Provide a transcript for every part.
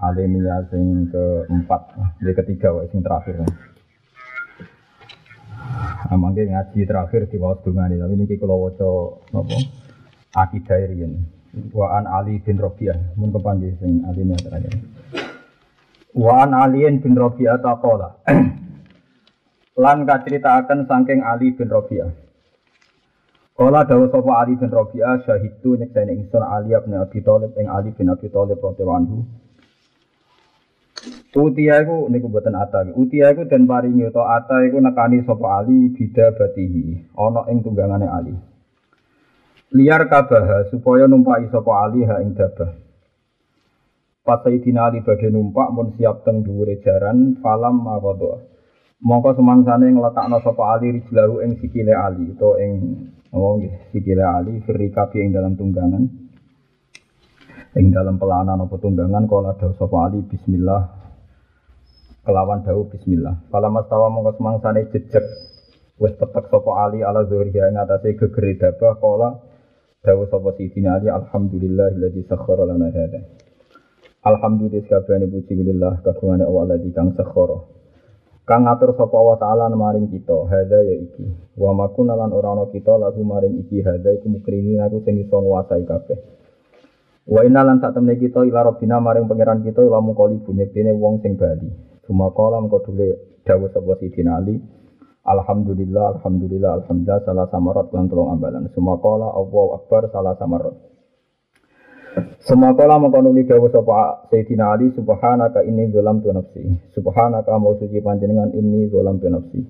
Alinea sing keempat, jadi ketiga wae sing terakhir. Amangke ngaji terakhir di bawah dungane, tapi niki kula waca napa? Akidah riyen. Wa an Ali bin Rabi'ah, mun kepanggih sing alinea terakhir. Wa an Ali bin Rabi'ah taqala. Lan kacritakaken saking Ali bin Rabi'ah. Kala dawuh sapa Ali bin Rabi'ah syahidu nyekseni ingsun Ali bin Abi Thalib ing Ali bin Abi Thalib radhiyallahu. Utia iku niku mboten ata. Utia iku den paringi utawa ata iku nekani sapa Ali bida batihi, ana ing tunggangane Ali. Liar kabaha supaya numpai sapa Ali ha ing dabah. Pas Sayyidina Ali badhe numpak mun siap teng dhuwure jaran falam maqadha. Mongko semangsane ngletakno sapa Ali rijlahu ing sikile Ali utawa ing oh sikile Ali firikabi ing dalam tunggangan. Ing dalam pelanan apa tunggangan kala dawuh sapa Ali bismillah kelawan dawuh bismillah. Kala mastawa mongko semangsane jejeg wis petek sapa Ali ala zuhriya ing atase gegere dabah kala dawuh sapa sidina Ali alhamdulillahilladzi sakhkhara lana hadza. Alhamdulillah kabehane puji lillah kagungane Allah alladzi kang sakhkhara. Kang ngatur sapa Allah taala maring kita hadza ya iki. Wa makuna lan ora ana kita lagu maring iki hadza iku mukrini aku sing iso nguasai kabeh. Wa inna lan sak temne kita ila rabbina maring pangeran kita ila mukoli bunyektene wong sing bali. Sumakala mengko dule dawuh sapa Sidina Ali. Alhamdulillah, alhamdulillah, alhamdulillah salah samarat lan tolong ambalan. Sumakala Allahu Akbar salah samarat. Sumakala mengko nuli dawuh sapa Sayyidina Ali subhanaka inni dzalamtu nafsi. Subhanaka mau suci panjenengan inni dzalamtu nafsi.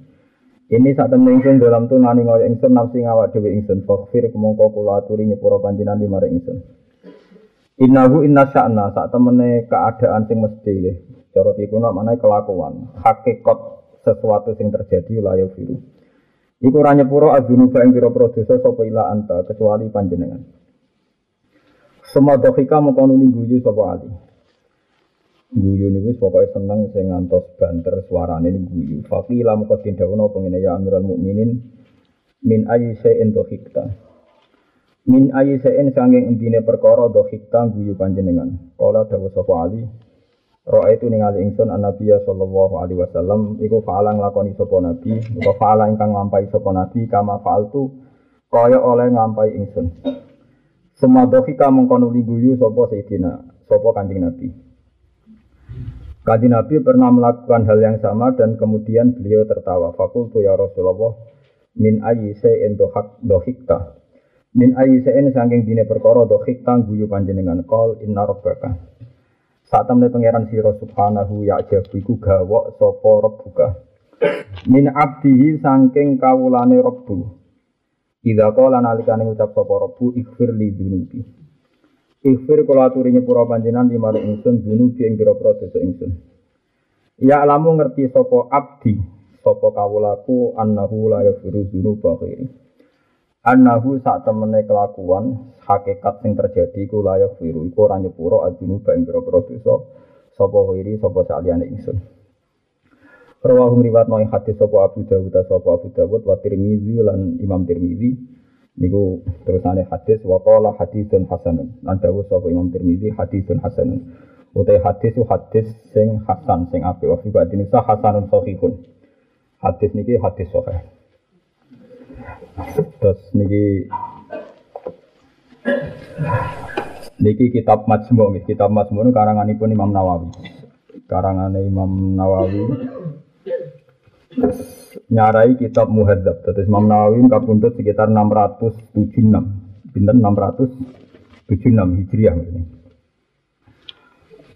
Ini saat temen ingsun dalam tu nani ngoyo ingsun nafsi ngawak dhewe ingsun faghfir kemongko kula aturi nyepuro panjenengan limare ingsun. Innahu inna sya'na saat temene keadaan sing mesti. Cara dikuno mana kelakuan, hakikat sesuatu sing terjadi layu biru. Iku ora nyepuro azunuba ing pira-pira dosa ila anta kecuali panjenengan. Semua dohika mengkono guyu sapa ali. Guyu niku pokoke seneng sing ngantos banter suarane guyu. Faqila mengko dindawono pengene ya Amirul Mukminin min ayyi shay'in dohikta. Min ayyi shay'in sanging endine perkara dohikta guyu panjenengan. Kala dawuh sapa ali Roa itu ningali ingsun an Nabiya sallallahu alaihi wasallam iku faala nglakoni sapa nabi utawa faala ingkang nglampahi sapa nabi kama faaltu kaya oleh nglampahi ingsun. Semua dohika mengkono guyu sapa Sayyidina sapa Kanjeng Nabi. Kanjeng Nabi pernah melakukan hal yang sama dan kemudian beliau tertawa. Fakultu ya Rasulullah min ayyi shay'in dohikta. Min ayyi shay'in saking dine perkara dohikta guyu panjenengan kol inna rabbaka. Saat temen pangeran sira subhanahu ya jabu iku gawok sapa rabbuka. Min abdihi saking kawulane rabbu. Idza qala nalikane ngucap sapa rabbu ighfir li dunubi. Ighfir kula aturi nyepura panjenengan di mari ingsun dunubi ing pira-pira dosa ingsun. Ya alamu ngerti sapa abdi sapa kawulaku annahu la yaghfiru dzunuba ghairi. Annahu sak temene kelakuan hakikat sing terjadi iku layak firu iku ora nyepuro adunu ing pira-pira dosa sapa wiri sapa saliyane ingsun. Rawahu riwayat noy hadis sapa Abu Dawud sapa Abu Dawud wa Tirmizi lan Imam Tirmizi. Niku terusane hadis wa qala hadisun hasanun. Lan dawuh sapa Imam Tirmizi hadisun hasanun. Utai hadis su hadis sing hasan sing apik. Wa fi ba'din hasanun sahihun. Hadis niki hadis sahih Terus niki niki kitab Majmu nggih, kitab Majmu niku karanganipun Imam Nawawi. Karangane Imam Nawawi nyarai kitab Muhadzab. Terus Imam Nawawi kapundhut sekitar 676. Pinten 676 Hijriah ini.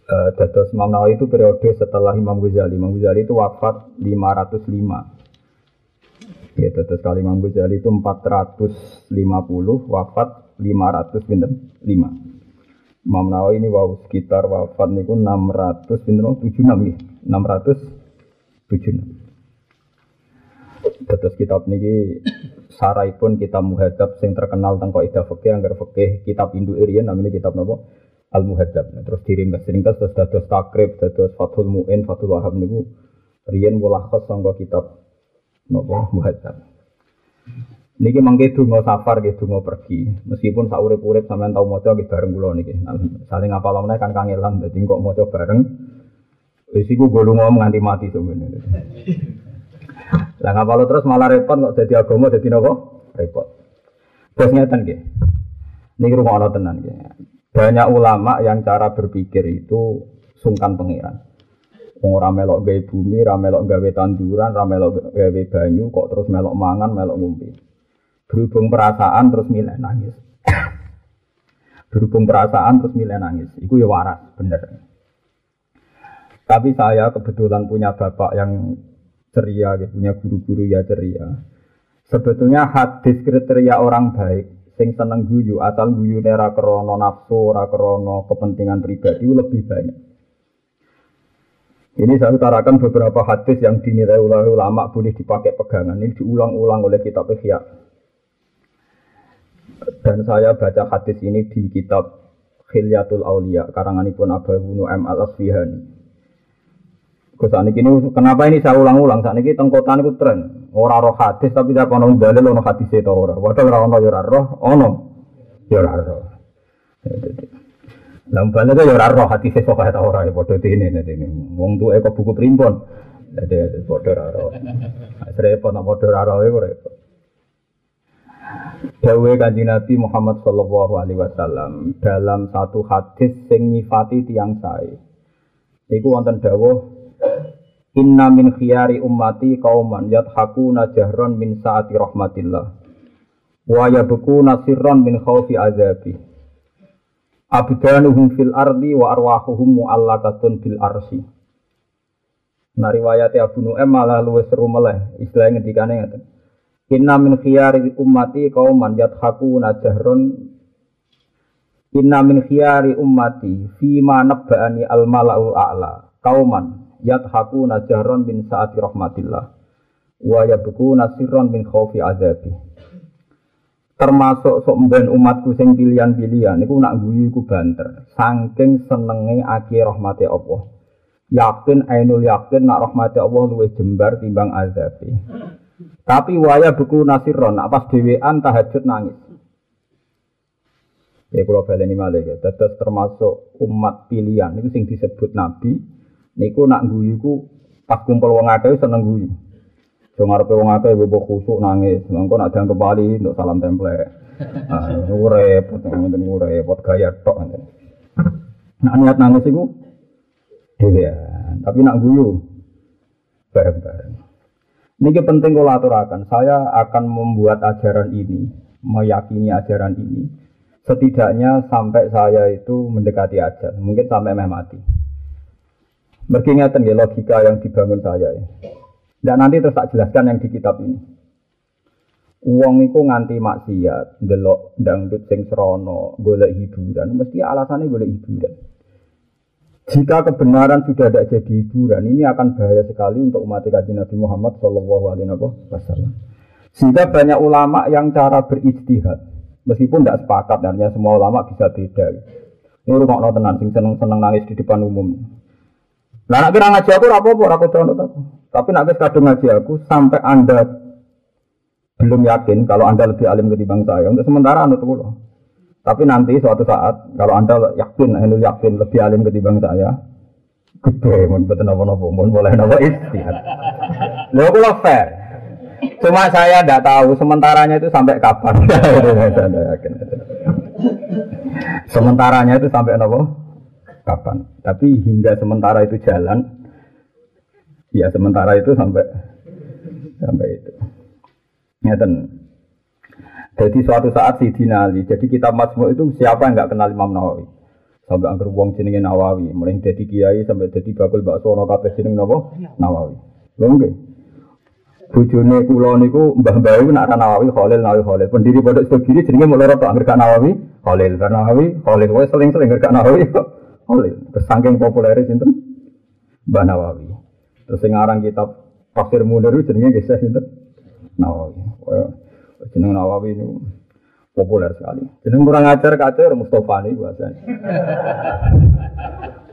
Uh, Dados Imam Nawawi itu periode setelah Imam Ghazali. Imam Ghazali itu wafat 505. Ya, terus kali Imam Ghazali itu 450, wafat 500 pinten 5. Imam Nawawi ini wow sekitar wafat niku 600 pinten 76 ya. 600 bujuna. Terus kitab niki sarai pun kita muhadab sing terkenal tentang kaidah fikih anggar fikih kitab Indo Irian namanya kitab nopo Al Muhadab. Nah, terus diringkas diringkas terus dados takrib dados Fathul Muin Fathul Wahab niku riyen mulakhas sangka kitab nopo Muhadab. Niki mangke donga safar nggih donga pergi. Meskipun sak urip-urip sampean tau maca nggih bareng kula niki. Nah, saling ngapal meneh kan kangelan dadi kok maca bareng. Wis iku ngomong nganti mati sebenarnya. Lah ngapal terus malah repot kok dadi agama dadi napa? Repot. Terus ngeten nggih. Niki rungokno tenan nggih. Banyak ulama yang cara berpikir itu sungkan pangeran. Wong ora melok gawe bumi, ora melok gawe tanduran, ora melok gawe banyu, kok terus melok mangan, melok ngombe. Berhubung perasaan terus milih nangis. Berhubung perasaan terus milih nangis. Itu ya waras, bener. Tapi saya kebetulan punya bapak yang ceria, gitu. punya guru-guru ya ceria. Sebetulnya hadis kriteria orang baik, sing seneng guyu, asal guyu nera krono nafsu, ora krono kepentingan pribadi lebih banyak. Ini saya utarakan beberapa hadis yang dinilai ulama boleh dipakai pegangan. Ini diulang-ulang oleh kitab Ihya. Dan saya baca hadis ini di kitab Khilyatul Aulia karangan pun Abu Bunu M Al Asfihani. saat ini kenapa ini saya ulang-ulang saat ini tengkotan itu tren orang roh hadis tapi tidak ono dalil ono hadis itu orang. Wadah orang yura ya roh ono ya roh. Lah balik ya ora roh hadis itu kaya ora ya padha ini ini. Wong tuh eko buku primbon. Jadi padha ora roh. Repot nak padha ora roh iku repot. Dawe Nabi Muhammad Sallallahu Alaihi Wasallam dalam satu hadis sing nyifati tiang saya. Iku wonten dawuh Inna min khiyari ummati kauman yathakuna jahron min saati rahmatillah wa yabkuna sirron min khawfi azabi abdanuhum fil ardi wa arwahuhum mu'allakatun bil arsi. Nah riwayat Abu Nu'aim malah luwes seru meleh. Istilahnya ngendikane ngaten Inna min khiyari ummati kauman yathakuna jahron Inna min khiyari ummati Fima nabba'ani al mala'ul a'la. Kauman yathakuna jahron bin saati rahmatillah. Wa yabkuna sirron bin khawfi azabi termasuk sok mben umatku sing pilihan-pilihan niku nak guyu iku banter saking senenge akhir rahmati Allah yakin ainul yakin nak rahmati Allah luwih jembar timbang azabi tapi waya buku nasiron, pas dewean tahajud nangis. Ya kalau baleni malih ya, tetes termasuk umat pilihan itu sing disebut nabi. Niku nak guyu ku pas kumpul wong akeh seneng guyu. Jo ngarepe wong akeh bebo khusuk nangis, mengko nak dianggep wali untuk salam template. Ah, repot, ngoten repot gaya tok. Nak niat nangis iku dhewean, tapi nak guyu bareng-bareng. Ini penting kalau aturakan. Saya akan membuat ajaran ini, meyakini ajaran ini. Setidaknya sampai saya itu mendekati ajar, mungkin sampai meh mati. Berkingatan ya logika yang dibangun saya ya. Dan nanti terus tak jelaskan yang di kitab ini. Uang itu nganti maksiat, delok dangdut sing serono, golek hiburan, mesti alasannya golek hiburan. Jika kebenaran sudah tidak jadi hiburan, ini akan bahaya sekali untuk umat kaji Nabi Muhammad Shallallahu Alaihi Wasallam. Sehingga banyak ulama yang cara berijtihad, meskipun tidak sepakat, artinya semua ulama bisa beda. Ini rumah no tenan, sing seneng seneng nangis di depan umum. Nah, nak kira ngaji aku rapopo, aku terus aku. Tapi nak kadung ngaji aku sampai anda belum yakin kalau anda lebih alim ketimbang saya. Untuk sementara anu tuh tapi nanti suatu saat kalau anda yakin, anda yakin lebih alim ketimbang saya, gede, betul nopo nopo, mau boleh nopo istihad. Lo aku fair. Cuma saya tidak tahu sementaranya itu sampai kapan. yakin. Sementaranya itu sampai nopo kapan. Tapi hingga sementara itu jalan, ya sementara itu sampai sampai itu. Ngeten. Jadi suatu saat si dinali, jadi kita Majmu itu siapa yang nggak kenal Imam Nawawi? Sampai angker wong jenenge Nawawi, mulai jadi kiai sampai jadi bakul bakso ono kabeh jeneng napa? Nawawi. Lho nggih. Bojone kula niku mbah-mbah iku nak Nawawi Khalil Nawawi Khalil. Pendiri pondok Sugiri jenenge mulai rata angker gak Nawawi Khalil. Karena Nawawi Khalil wis seling-seling gak Nawawi Khalil. Saking populer sinten? Mbah Nawawi. Terus sing aran kitab Tafsir Munir jenenge nggih sinten? Nawawi. Jeneng Nawawi ini populer sekali. Jeneng kurang ajar kacau Mustafa ini bahasanya.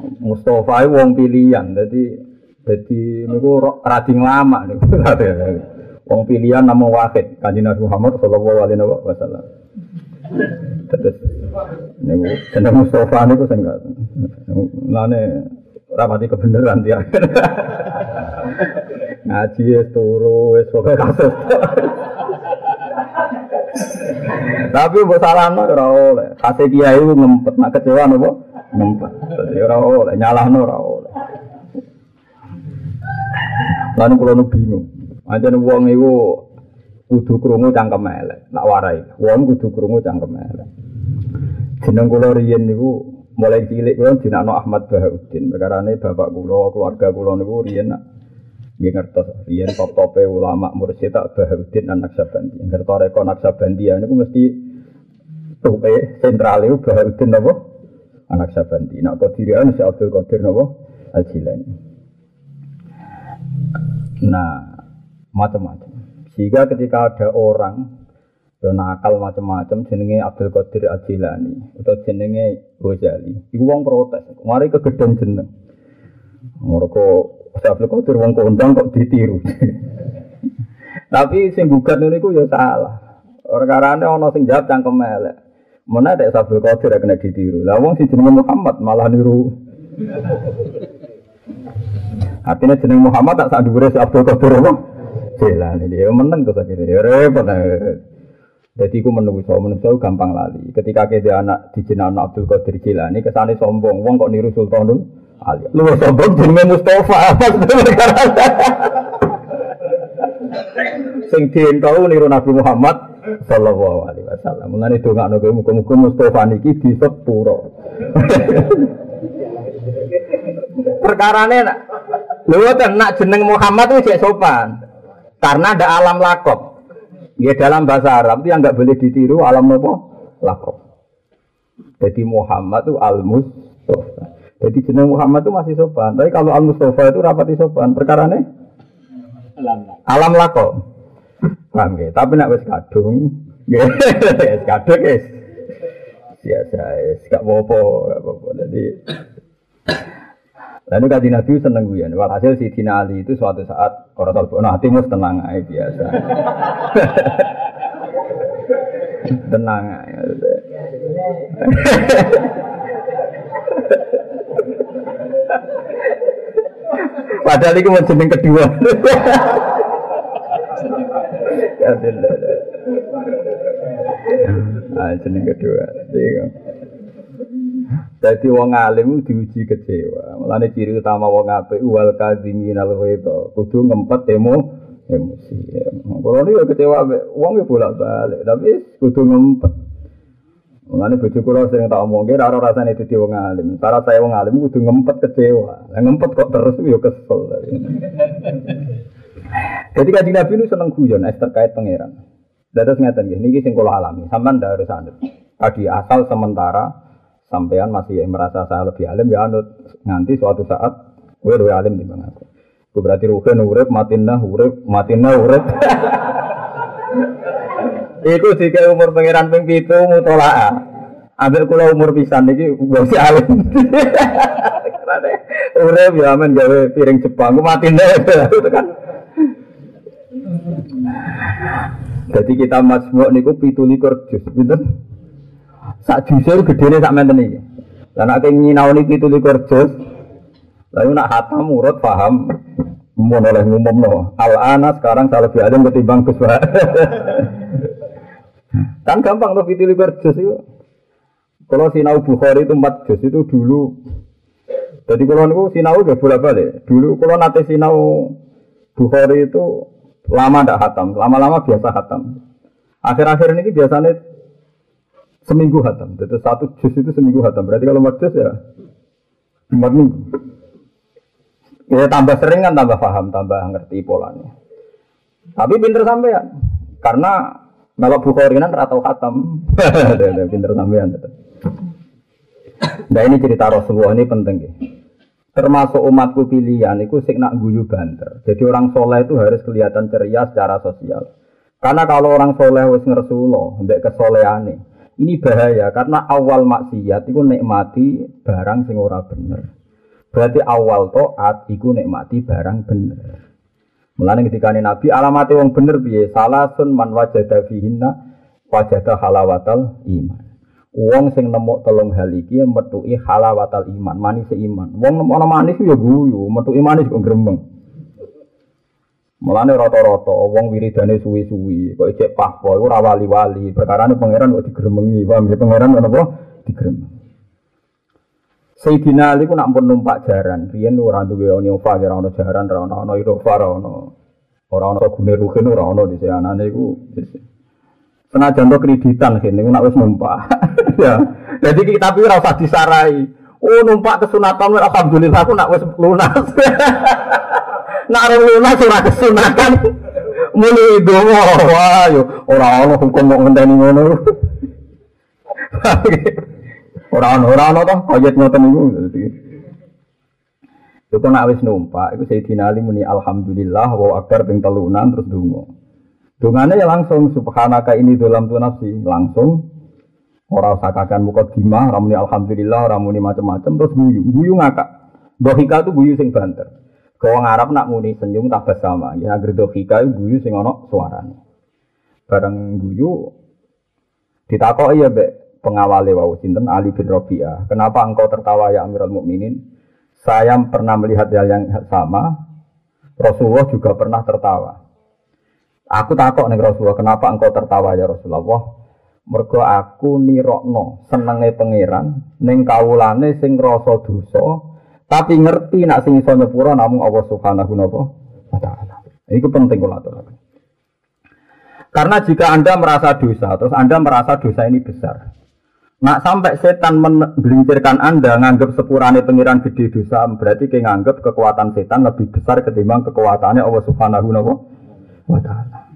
Mustafa itu wong pilihan, jadi jadi niku rading lama niku. Wong pilihan nama wahid kanjeng Nabi Muhammad sallallahu alaihi wasallam. Terus niku jeneng Mustafa niku sing lane rapati kebenaran dia. Ngaji wis turu wis pokoke kasus. Tapi mbok salahno ora oleh. Kase kiai ku ngempet nak kecewa napa? Ngempet. Dadi ora oleh nyalahno ora oleh. Lan kula nu bingung. Ancen wong iku kudu krungu cangkem elek, nak warai. Wong kudu krungu cangkem elek. Jeneng kula riyen niku mulai cilik kula dinakno Ahmad Bahauddin. Perkarane bapak kula, keluarga kula niku riyen Nggih ngertos riyen top-tope ulama mursyid tak Bahauddin anak Sabandi. Ngertos reko Naksabandi niku mesti tope sentral itu Bahauddin napa? Anak Sabandi. Nak kodirian si Abdul Qadir napa? Al Jilani. Nah, macam-macam. Sehingga ketika ada orang yang nakal macam-macam jenenge Abdul Qadir Al Jilani atau jenenge Ghazali, iku wong protes. Mari kegedhen jeneng. Mereka Abdul Qadir wong kondang kok ditiru. Tapi sing gugat niku ya salah. Perkarane ana sing jawab cangkem elek. Mana ada Abdul Qadir kena ditiru. Lah wong sing jenenge Muhammad malah niru. Artinya jeneng Muhammad tak sak dhuwure Abdul Qadir apa? Jelan ini ya meneng terus akhirnya ya repot. Jadi aku menunggu so, menunggu gampang lali. Ketika kita anak di anak Abdul Qadir Jilani, ke sana sombong, wong kok niru Sultanul Ali. Lu sombong jenenge Mustafa. Sing dientau niru Nabi Muhammad sallallahu alaihi wasallam. Mulane dongakno kowe muga-muga Mustafa niki disepuro. Perkarane nak lho nak jeneng Muhammad itu sopan. Karena ada alam lakop. Ya dalam bahasa Arab itu yang nggak boleh ditiru alam apa? Lakop. Jadi Muhammad itu al-Mustafa. Jadi jeneng Muhammad itu masih sopan. Tapi kalau Al Mustafa itu rapati sopan. Perkara nih alam, alam. Paham ya? Tapi nak wis kadung, wis kadung guys. Biasa, wis gak apa-apa, gak apa-apa. Jadi Lalu kaji Nabi seneng ya. Walhasil si Tina Ali itu suatu saat orang tahu, nah hatimu tenang aja biasa. tenang aja. Padahal itu mau jeneng kedua. Ah, jeneng kedua. Jadi wong alim diuji kecewa. Mulane ciri utama wong apik wal kadzimin al ghaidha. Kudu ngempet emo emosi. Kalau ini kecewa wong ya bolak-balik, tapi kudu ngempet. Mengenai bojo kula sering tak omong, kira ora rasane dadi wong alim. Cara saya wong alim kudu ngempet kecewa. Lah ngempet kok terus yo kesel. Jadi kanjeng Nabi itu seneng guyon es terkait pangeran. Dados ngeten nggih, niki sing kula alami. Sampeyan ndak harus anut. Tadi asal sementara sampean masih merasa saya lebih alim ya anut. Nanti suatu saat gue lebih alim di mana aku. Gue berarti ruhen urip, matinah urip, matinah urip. Iku jika umur pangeran ping pitu mutolaa. Ambil kula umur pisan iki wis alim. Urip ya men gawe piring Jepang ku mati nek kan. Jadi kita masmuk niku pitu likur jus, pinten? Sak juse gedene sak menten iki. Lah nek pitu likur jus, lalu nak hatam urut paham mau oleh ngumumno. Al ana sekarang saya lebih alim ketimbang Gus Kan gampang tuh fitili juz itu. Kalau sinau Bukhari itu empat juz itu dulu. Jadi kalau niku sinau udah bolak balik. Dulu kalau nanti sinau Bukhari itu lama tidak hatam, lama-lama biasa hatam. Akhir-akhir ini biasanya seminggu hatam. Jadi satu juz itu seminggu hatam. Berarti kalau empat juz ya empat minggu. Ya tambah sering kan tambah paham, tambah ngerti polanya. Tapi pinter sampean. Karena kalau Bukhari kan atau khatam. Pinter sampean. Nah ini cerita Rasulullah ini penting ya. termasuk umatku pilihan itu sing nak guyu banter. Jadi orang soleh itu harus kelihatan ceria secara sosial. Karena kalau orang soleh wis ngersulo, mbek kesolehane, ini bahaya karena awal maksiat itu nikmati barang sing ora bener. Berarti awal toat iku nikmati barang bener. Mulane ketika Nabi alamate wong bener piye? Salasun man wajada fihinna wajada halawatal iman. Wong sing nemu telung hal iki metuki halawatal iman, manis iman. Wong nemu ana manis ya guyu, metuki manis kok grembeng. Mulane rata-rata wong wiridane suwi-suwi, kok ijek pahpo iku ora wali-wali. Perkarane pangeran kok digremengi, paham ya pangeran apa? Digremeng. Sayyidina Ali ku nak pun numpak jaran, riyen ora duwe Onova, ora ono jaran, ora ono ono Irova, ora ono ora ono gune ruhin, ora ono dise anane iku. Senajan to kreditan kene nak wis numpak. ya. Jadi kita tapi ora usah disarai. Oh numpak kesunatan alhamdulillah aku nak wis lunas. nak ora lunas ora kesunatan. Muni dongo wah yo ora ono hukum kok ngenteni ngono. Ora ono ora ono to ayat ngoten niku. Iku nak wis numpak, iku Sayyidina Ali muni alhamdulillah wa akbar ping telunan terus donga. Dungane ya langsung subhanaka ini dalam tu nafsi langsung orang sakakan muka dima ramuni alhamdulillah ramuni macam-macam terus guyu guyu ngakak dohika itu guyu sing banter kau ngarap nak muni senyum tak bersama. Ya agar dohika guyu sing ono suarane. Bareng guyu ditakok iya be pengawale wau sinten? Ali bin Rabi'ah. Kenapa engkau tertawa ya Amirul Mukminin? Saya pernah melihat hal yang sama. Rasulullah juga pernah tertawa. Aku takok nih Rasulullah, kenapa engkau tertawa ya Rasulullah? Mergo aku nirokno senenge pangeran ning kawulane sing rasa dosa, tapi ngerti nak sing iso nyepuro namung Allah Subhanahu wa taala. Itu penting kula aturaken. Karena jika Anda merasa dosa, terus Anda merasa dosa ini besar. Nak sampai setan membelincirkan Anda nganggap sepurane pengiran gede dosa, berarti kayak nganggap kekuatan setan lebih besar ketimbang kekuatannya Allah Subhanahu wa taala.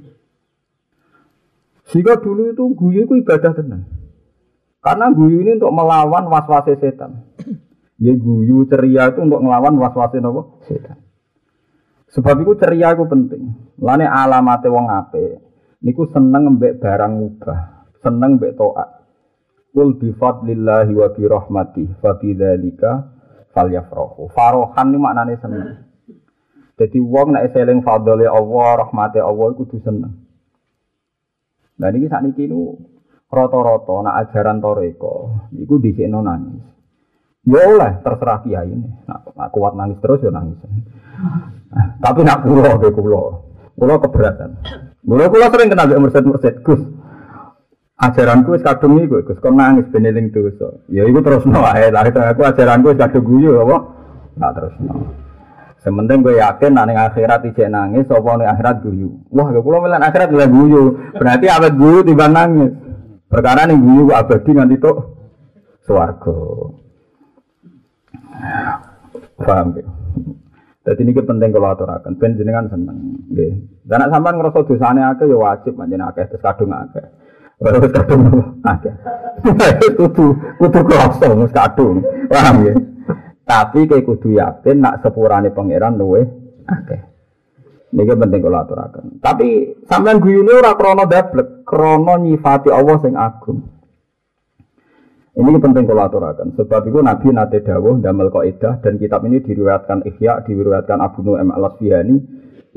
Jika dulu itu guyu itu ibadah tenang. Karena guyu ini untuk melawan was-was setan. Ya guyu ceria itu untuk melawan was-was setan. Sebab itu ceria itu penting. Lane alamate wong ape. Niku seneng mbek barang mubah, seneng mbek taat. Kul bi fadlillahi wa bi rahmati fa bi dzalika falyafrahu. Farohan ini maknane seneng. Jadi wong nek eling fadlile Allah, rahmate Allah iku kudu seneng. Nah ini saat ini nu roto-roto nak ajaran toreko, itu di sini nangis. Ya oleh terserah kiai ini. Nak kuat nangis terus ya nangis. Nah, tapi nak kulo ke kulo, kulo keberatan. Kulo kulo sering kenal dengan merset-merset Gus. Ajaranku es kadung gue, Gus kau nangis beneling so. Ya itu terus no ae. Lah aku ajaranku es kadung guyu apa? Nah terus no. Sementing gue yakin nanti akhirat tidak nangis, sopo nih akhirat guyu. Wah, gue pulau milan akhirat gue guyu. Berarti apa guyu tiba nangis. Perkara nih guyu abadi nanti tuh suarga. Paham ya? Jadi ini penting kalau aturakan. Ben jenengan seneng. Nggih. Dan nek sampean ngrasa dosane akeh ya wajib manjen akeh terus kadung akeh. Terus kadung akeh. Kudu kudu krasa mus kadung. Paham ya? Tapi kayak kudu yakin nak sepurane pangeran luwe oke. Niki penting kula aturaken. Tapi sampean guyune ora krana dablek, krana nyifati Allah sing agung. Ini penting kula aturaken. Sebab itu Nabi nate dawuh damel kaidah dan kitab ini diriwayatkan Ihya, diriwayatkan Abu Nu'aim al-Asfihani,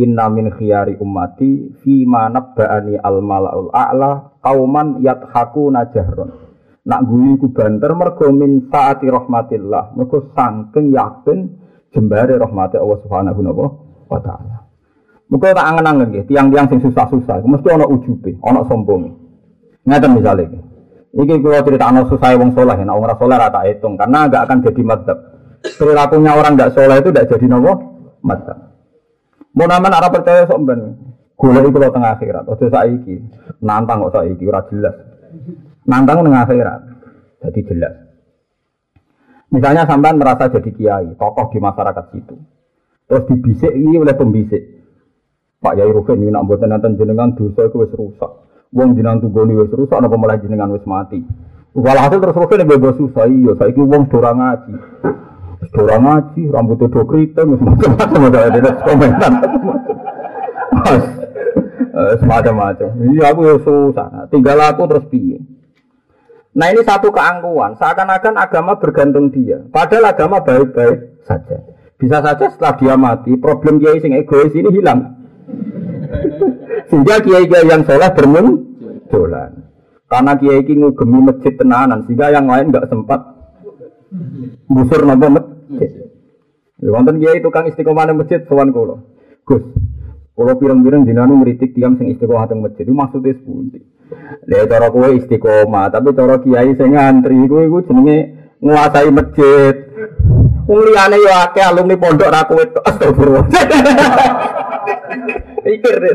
Inna min khiyari ummati fi ma nabba'ani al-mala'ul a'la qauman yathakuna jahron. Nak guyu ku banter mergo min saati rahmatillah. Mergo saking yakin jembare rahmati Allah Subhanahu wa taala. Muga tak angen-angen nggih, tiang-tiang sing susah-susah, mesti ana ujube, ana sombong. Ngaten misalnya iki. Iki kula critakno susah wong saleh, nek ora saleh ora tak hitung karena enggak akan jadi madzhab. Perilakunya orang enggak saleh itu enggak jadi nopo? Madzhab. Mau nama ora percaya sok ben. Golek iku tengah akhirat, aja saiki. Nantang kok saiki ora jelas. Nantang dengan akhirat. Jadi jelas. Misalnya sampean merasa jadi kiai, tokoh di masyarakat situ. Terus dibisik ini oleh pembisik. Pak Yai Rufin ini nak buat nanti jenengan dosa itu rusak. Wong jenengan tunggoni wis rusak, apa malah jenengan wis mati. Walhasil terus Rufin bebas susah iya, saya itu wong dorang ngaji. Orang ngaji, rambut do kriting, macam-macam ada komentar. Mas, eh, semacam-macam. Iya aku ya susah. Tinggal aku terus piye. Nah ini satu keangkuhan, seakan-akan agama bergantung dia. Padahal agama baik-baik saja. Bisa saja setelah dia mati, problem kiai sing egois ini hilang. Sehingga kiai-kiai yang soleh bermunculan. Karena kiai kiai ngugemi masjid tenanan, sehingga yang lain nggak sempat busur nopo masjid. Wonten kiai tukang istiqomah di masjid sowan kula. Gus, kula pireng-pireng dinanu ngritik tiang sing istiqomah teng masjid. Itu maksudnya sepundi? Lha cara kowe istiqomah, tapi cara kiai sing ngantri kowe iku jenenge nguasai masjid. Liyane yo akeh alumni pondok ra kowe astagfirullah. Pikir deh.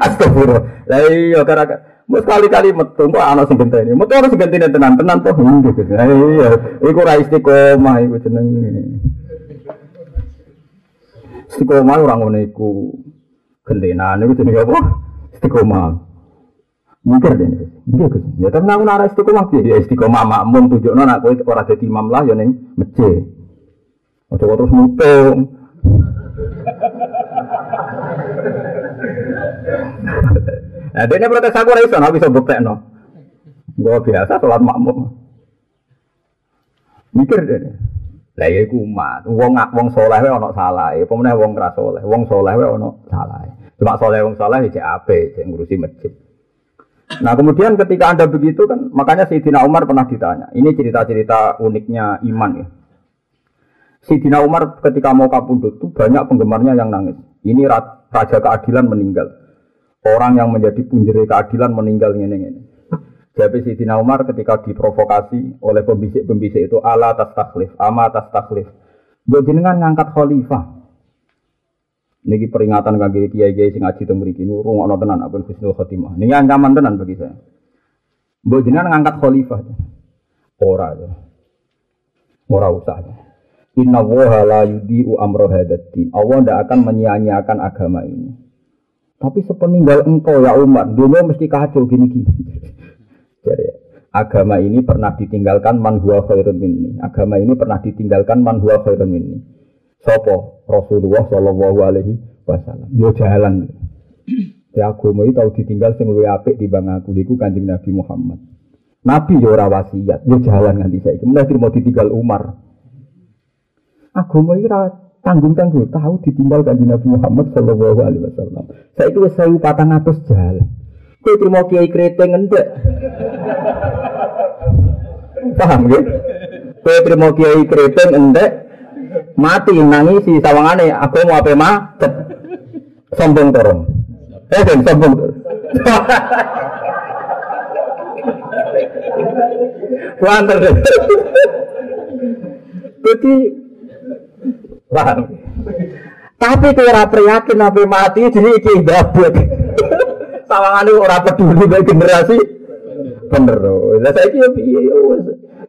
Astagfirullah. Lah iya karena Mau sekali-kali metu, kok ana sing genteni. Metu ana sing genteni tenan-tenan toh nggih. Lah iya, iku ra istiqomah iku jenenge. Istiqomah ora ngono iku. Gentenan iku jenenge apa? Istiqomah. Mikir deh, mikir Gus. Ya tapi aku nara istiqomah piye? Ya istiqomah makmum tunjukno nak kowe ora dadi imam lah ya ning masjid. Ojo terus mutung. Nah, dia protes aku ora iso, aku bisa buktekno. Gua biasa sholat makmum. Mikir deh. Lah ya iku. Wong wong saleh wae ana salah. Apa meneh wong ra saleh. Wong saleh wae ana salah. Cuma saleh wong saleh ya cek apik, ngurusi masjid. Nah kemudian ketika anda begitu kan makanya Sayyidina Umar pernah ditanya. Ini cerita-cerita uniknya iman ya. Sayyidina Umar ketika mau kapundut itu banyak penggemarnya yang nangis. Ini raja keadilan meninggal. Orang yang menjadi punjeri keadilan meninggal ini ini. Jadi Sayyidina Umar ketika diprovokasi oleh pembisik-pembisik itu ala atas taklif, ama atas taklif. Buat jenengan ngangkat khalifah. Niki peringatan kaki kiai-kiai sing ngaji teng mriki niku rungokno tenan apa husnul khotimah. Niki ancaman tenan bagi saya. Mbok jenengan ngangkat khalifah. Ora ya. Ora usah. Inna woha la yudi'u amro hadatin. Allah tidak akan menyia-nyiakan agama ini. Tapi sepeninggal engkau ya umat, dunia mesti kacau gini-gini. Jadi agama ini pernah ditinggalkan man huwa khairun minni. Agama ini pernah ditinggalkan man huwa khairun minni. Sopo Rasulullah Shallallahu Alaihi Wasallam. Yo jalan. Ya agama itu tahu ditinggal sing luwih apik di bang aku iku Kanjeng Nabi Muhammad. Nabi yo ora wasiat, yo jalan nganti saiki. Mulai mau ditinggal Umar. Agama ora tanggung-tanggung tahu ditinggal Kanjeng Nabi Muhammad Shallallahu Alaihi Wasallam. Saiki wis 1400 jalan. Kowe terima kiai kreteng entek. Paham nggih? Kowe terima kiai kreteng entek, mati nangisi sawangane aku mau apa mah sombong torong eh sombong Wanter Jadi paham. Tapi kira prihatin nabi mati jadi iki dabut. Sawangane ora peduli bae generasi bener. Lah saiki yo piye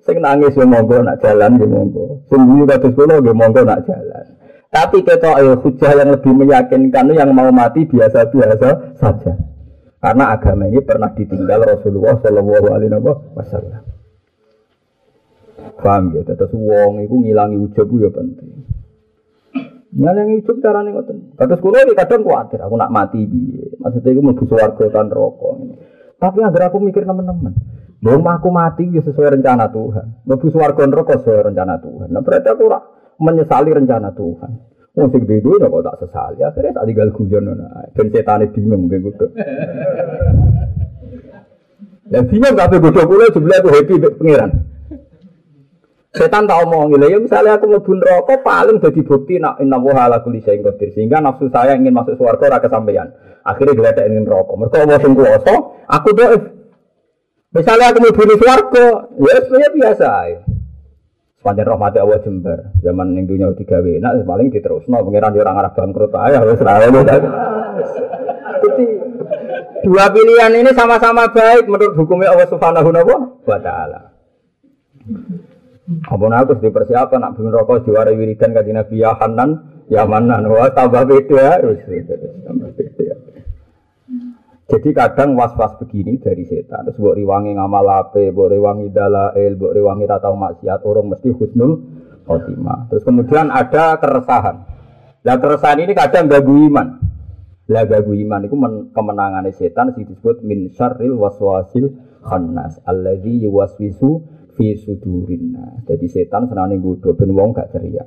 Sing nangis yo monggo nak jalan yo monggo. Sing guyu kados kula yo monggo nak jalan. Tapi kita ayo hujah yang lebih meyakinkan yang mau mati biasa-biasa saja. Karena agama ini pernah ditinggal Rasulullah Shallallahu Alaihi Wasallam. Paham ya? Terus wong itu ngilangi ujub ya penting. Ngilangi ujub caranya ngoten. Kata sekolah ini kadang khawatir aku nak mati biye. Maksudnya itu mau warga tan rokok. Tapi agar aku mikir teman-teman. Belum aku mati ya sesuai rencana Tuhan. Mlebu swarga neraka sesuai rencana Tuhan. Nah berarti aku ora menyesali rencana Tuhan. Wong sing dunya kok tak sesali. Akhirnya tak tinggal guyon ngono. Ben setane bingung ben kudu. Ya bingung kabeh bodho kula jebule aku happy mek pangeran. Setan tak omong ya misalnya aku mlebu neraka paling jadi bukti nak inna wa ala kulli sehingga nafsu saya ingin masuk swarga ora kesampaian. Akhirnya ingin neraka. Mergo wong sing kuwasa, aku dhaif Misalnya aku mau bunuh suarga, ya sebenarnya biasa. Ya. Sepanjang rahmat Allah jember, zaman yang dunia digawe, nah paling diterus. No, pengiran orang arah bangkrut aja, harus rawat. Jadi dua pilihan ini sama-sama baik menurut hukumnya Allah Subhanahu wa Taala. Apa aku di persiapan nak bunuh rokok juara wiridan kajian Nabi ya Hanan, ya Manan, wah tambah beda, tambah beda. Jadi kadang was-was begini dari setan. Terus buat riwangi ngamal ape, buat riwangi dalail, buat riwangi ratau maksiat, orang mesti husnul khotimah. Terus kemudian ada keresahan. Lah keresahan ini kadang ganggu iman. Lah ganggu iman itu kemenangan setan disebut min syarril waswasil khannas alladzi yuwaswisu fi sudurin Jadi setan senane nggodho ben wong gak ceria.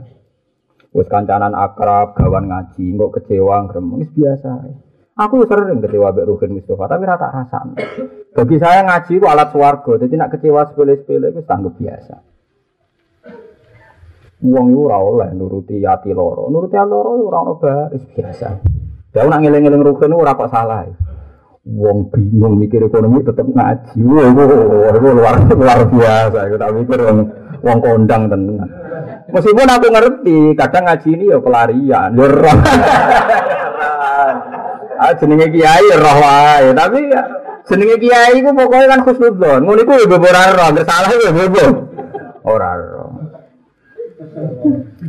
Wis kancanan akrab, gawan ngaji, kok kecewa gremeng biasa. Aku sering kecewa Mbak Ruhin Mustafa, tapi rata rasa. Bagi saya ngaji itu alat swarga, jadi nak kecewa sepele-sepele itu sanggup biasa. Wong itu ora oleh nuruti ati loro. Nuruti ati loro ora ono baris biasa. Ya nak ngeling-eling rukun ora kok salah. Wong bingung mikir ekonomi tetep ngaji. Wah, itu luar luar biasa. Aku tak mikir wong wong kondang tenan. Meskipun aku ngerti, kadang ngaji ini ya pelarian. Ya ah jenenge kiai roh wae, tapi ya jenenge kiai ku pokoknya kan khusnudzon. Ngono iku ya ora roh, salah ya bebo. Ora roh.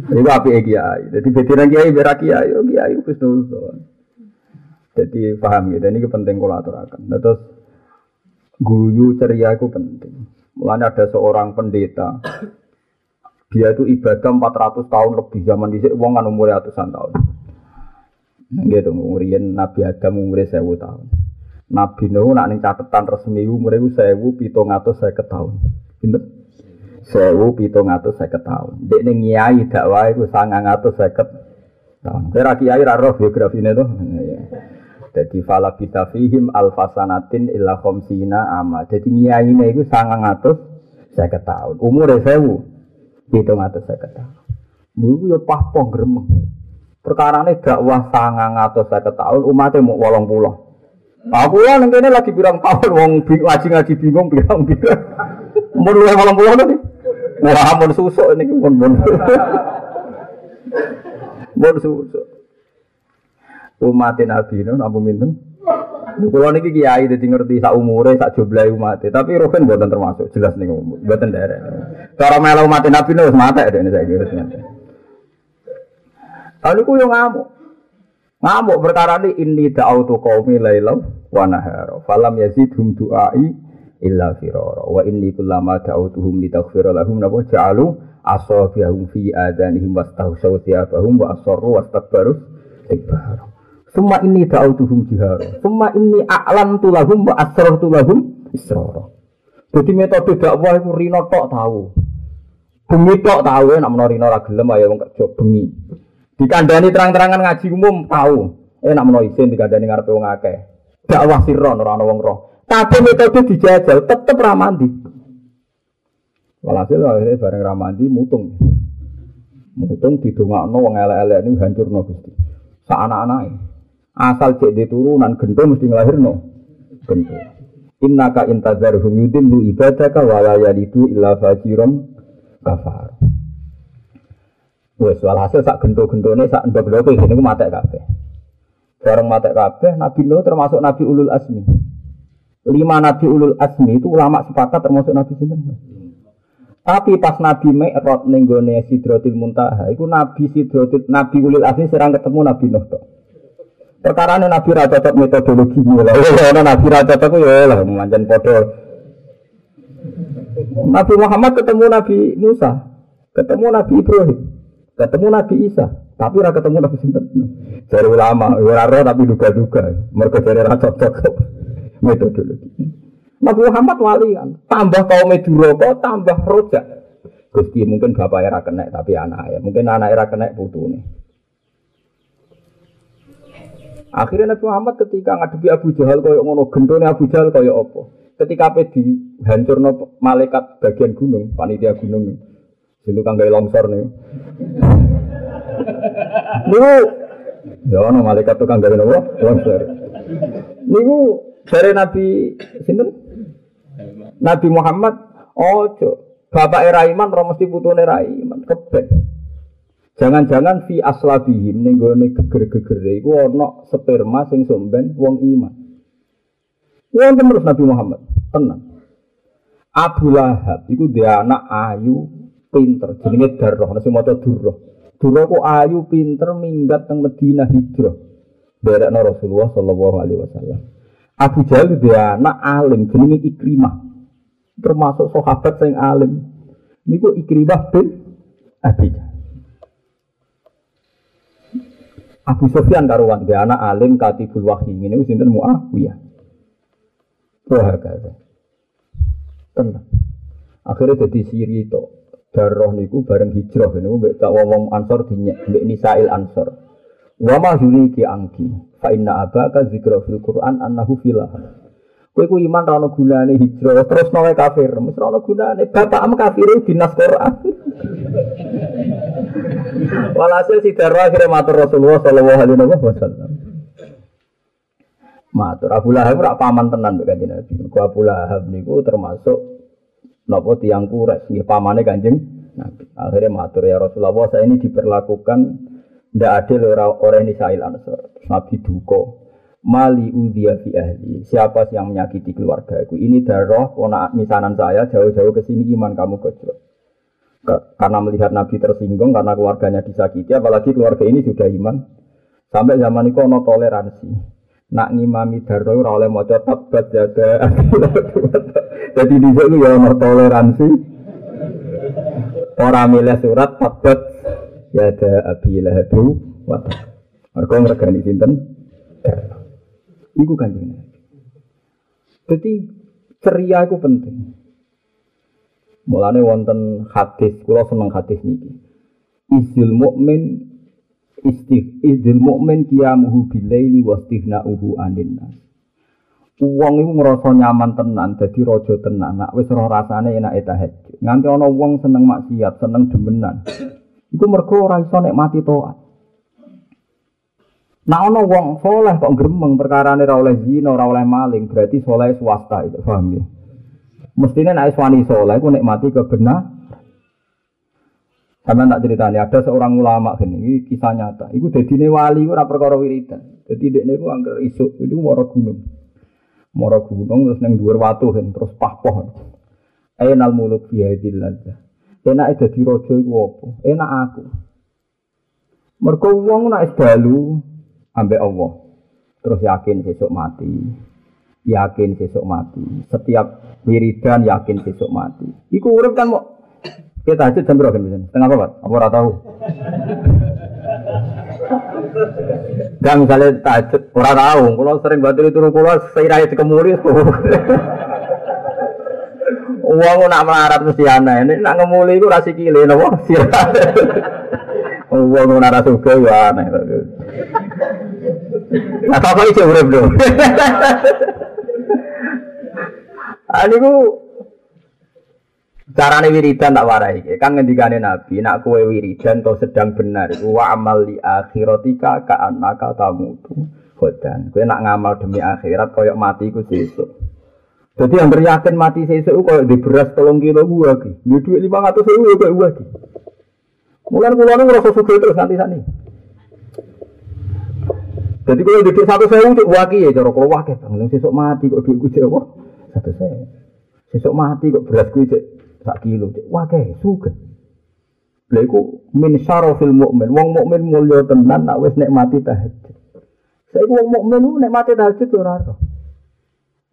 Itu api kiai. Jadi bediran kiai berak kiai, kiai khusnuzon. Jadi paham gitu. Ini penting kalau aturakan. Nah, terus guyu ceria itu penting. Mulanya ada seorang pendeta. Dia itu ibadah 400 tahun lebih zaman di wong kan umurnya ratusan tahun. Gitu, umurian Nabi Adam umurnya 1000 tahun. Nabi Nuh nak ning catatan resmi umurnya 1000 750 tahun. Pinter? sewu pitung atus seket tahun. Dek ning nyai dakwah iku sangang atus seket tahun. Kira kiai ra roh biografi ini tuh. Jadi fala kita fihim alfasanatin illa khomsina ama. Jadi nyai ini itu sangang atus seket tahun. Umur sewu pitung atus seket tahun. Iku ya pahpoh gremeng. Perkara ini dakwah sangang atus seket tahun umatnya mau wolong pulau. Aku lah nanti lagi bilang tahun wong ngaji ngaji bingung bilang bilang. Mau lu wolong pulau nih. Wah, mun susuk ini. Mun susuk. Umat Nabi itu nampu minten. Kalau niki kiai jadi ngerti sak umure sak jumlah umat, tapi Ruhin buatan termasuk jelas nih buatan daerah. Kalau melu umat Nabi itu mata ada ini saya kira. Lalu ku yang ngamuk. Ngamuk perkara ini ini da'autu qaumi lailam wa nahara. Falam yazidhum du'ai illa firara wa inni kullama da'utuhum litaghfira lahum nabo ja'alu asabiyahum fi adanihim wastahsaw thiyabahum wa asarru wastakbaru istikbar Summa inni da'utuhum jihara Summa inni a'lantu lahum wa asrartu lahum israra Jadi metode dakwah itu rino tok tahu Bumi tok tahu nak menawa rino ra gelem ayo wong kerja bengi Dikandani terang-terangan ngaji umum tahu eh nak menawa isin dikandani ngarepe wong akeh dakwah sirron ora wong roh tapi metode dijajal tetap ramandi. Walhasil akhirnya bareng ramandi mutung. Mutung didongakno wong elek-elek ini hancurno Gusti. Sa anak-anake. Asal cek di turunan gento mesti nglahirno. Gento. Innaka intazarhum yudillu ibadaka wa la yalidu illa fajiran kafar. Wes walhasil sak gento-gentone sak ndok-ndoke ngene ku matek kabeh. Bareng matek kabeh Nabi Nuh termasuk Nabi Ulul Asmi lima nabi ulul asmi itu ulama sepakat termasuk nabi sinten. Tapi pas Nabi Mi'raj ning gone Sidratil Muntaha, iku Nabi Sidratil Nabi Ulul Asmi serang ketemu Nabi Nuh tok. Perkara ini Nabi Raja cocok metodologi lah. Ono Nabi Raja cocok ya lah manjan padha. Nabi Muhammad ketemu Nabi Musa, ketemu Nabi Ibrahim, ketemu Nabi Isa, tapi ora ketemu Nabi sinten. Dari ulama, ora tapi duga-duga. Mergo dari ra cocok metodologi. Nabi Muhammad wali kan, tambah kaum Duroko, tambah rojak. Gusti mungkin bapak era kena tapi anak ya, mungkin anak era kena putu nih. Akhirnya Nabi Muhammad ketika ngadepi Abu Jahal koyok ngono gendone Abu Jahal koyok opo. Ketika apa dihancurno malaikat bagian gunung, panitia gunung. Situ kang gawe longsor nih. Niku ya ono malaikat tukang gawe nopo? Longsor. Niku dari Nabi sinten? Nabi Muhammad ojo. Bapak era iman ora mesti putune keben. Jangan-jangan fi aslabihim ning gone geger-gegere iku ana sperma sing somben wong iman. Wong terus Nabi Muhammad, tenang. Abu Lahab iku dia anak ayu pinter jenenge Darroh nasi maca Durroh. Durroh ku ayu pinter minggat teng Madinah hijrah. Berekno Rasulullah sallallahu alaihi wasallam. Abu Jahal dia anak alim jenenge Ikrimah. Termasuk sahabat yang alim. Niku Ikrimah bin Abi Abu Sofyan karuan dia anak alim katibul wahyi ini sinten Muawiyah. Wah kata. Tenang. Akhirnya jadi siri itu. Darah niku bareng hijrah ini mbek tak wong Ansor dinyek mbek Nisail Ansor. Wa ma ki angki fa inna abaka zikra fil Qur'an annahu filah. Ku iman ra ono gunane hijrah terus nawe kafir, mesti ra ono gunane. Bapakmu kafir dinas Quran. Walhasil si darah akhirnya matur Rasulullah sallallahu alaihi wasallam. Matur Abu Lahab rak paman tenan mbek Kanjeng Nabi. Ku Abu Lahab niku termasuk napa tiang kures nggih pamane Kanjeng Nabi. Akhirnya matur ya Rasulullah saya ini diperlakukan ndak adil orang orang ini Sa'il Ansor. Nabi duko mali udhiya fi ahli. Siapa yang menyakiti keluarga aku? Ini darah pona misanan saya jauh-jauh ke sini iman kamu kecil. Karena melihat Nabi tersinggung karena keluarganya disakiti, apalagi keluarga ini sudah iman. Sampai zaman itu ono toleransi. Nak ngimami darah ora oleh maca tabat jaga. Jadi di sini ya ono toleransi. Orang milih surat tabat ya ada abi lahabu wa Mereka ngregani sinten? Iku kanjeng Jadi ceria itu penting. Mulane wonten hadis, kula seneng hadis niki. Izil mukmin istig izil mukmin qiyamuhu bilaili wa istighna'uhu anin nas. Wong iku ngrasa nyaman tenan, dadi raja tenan. Nak wis ora rasane enak tahajud. Nganti ana wong seneng maksiat, seneng demenan. Iku mergo ora iso mati taat. Nah ana wong soleh kok gremeng perkarane ora oleh zina, ora maling, berarti soleh swasta itu, paham ya? Mestinya naik wani soleh, aku nikmati kebenar. Sama tak ceritanya, ada seorang ulama gini, ini kisah nyata. Iku jadi wali, itu rapor karo wiridan. Jadi dia itu angker isuk, itu moro gunung. Moro gunung, terus neng dua watu, terus pah pohon. Enak muluk biadil aja. Enak jadi rojo itu apa? Enak aku. Mereka uang nak dalu ambek Allah. Terus yakin besok mati yakin sesuk mati. Setiap wiridan yakin sesuk mati. Iku urip kan mau kita aja jam berapa kan Setengah apa, Apa ora tahu? Gak misalnya tahajud, ora tahu. Kalau sering batil itu kulo seirai dikemuli. Uang nak melarat mesti aneh. Ini nak ngemuli itu rasi kile, nopo Uang nak rasa suka ya aneh. Nah, apa itu urip dong? Aniku carane wiridan tak warai kan ngendikane Nabi nak kowe wiridan to sedang benar iku wa amal li akhiratika ka annaka tamutu khodan. Kowe nak ngamal demi akhirat koyo mati iku sesuk. Jadi yang yakin mati sesuk koyo di beras tolong kilo gua ki di lima ratus ribu koyo gua ki mulai mulai ngerasa suka terus nanti sana jadi kalau di satu sewu untuk waki ya cara kalau wakil bang. Sesuk mati kok duit gue satu saya. Sesuk mati kok beras kuwi cek sak kilo cek. Wah kae suga. Lha iku min syarafil mukmin. Wong mukmin mulya tenan nak wis mati tahajud. Saiki wong mukmin ku mati tahajud ora ora.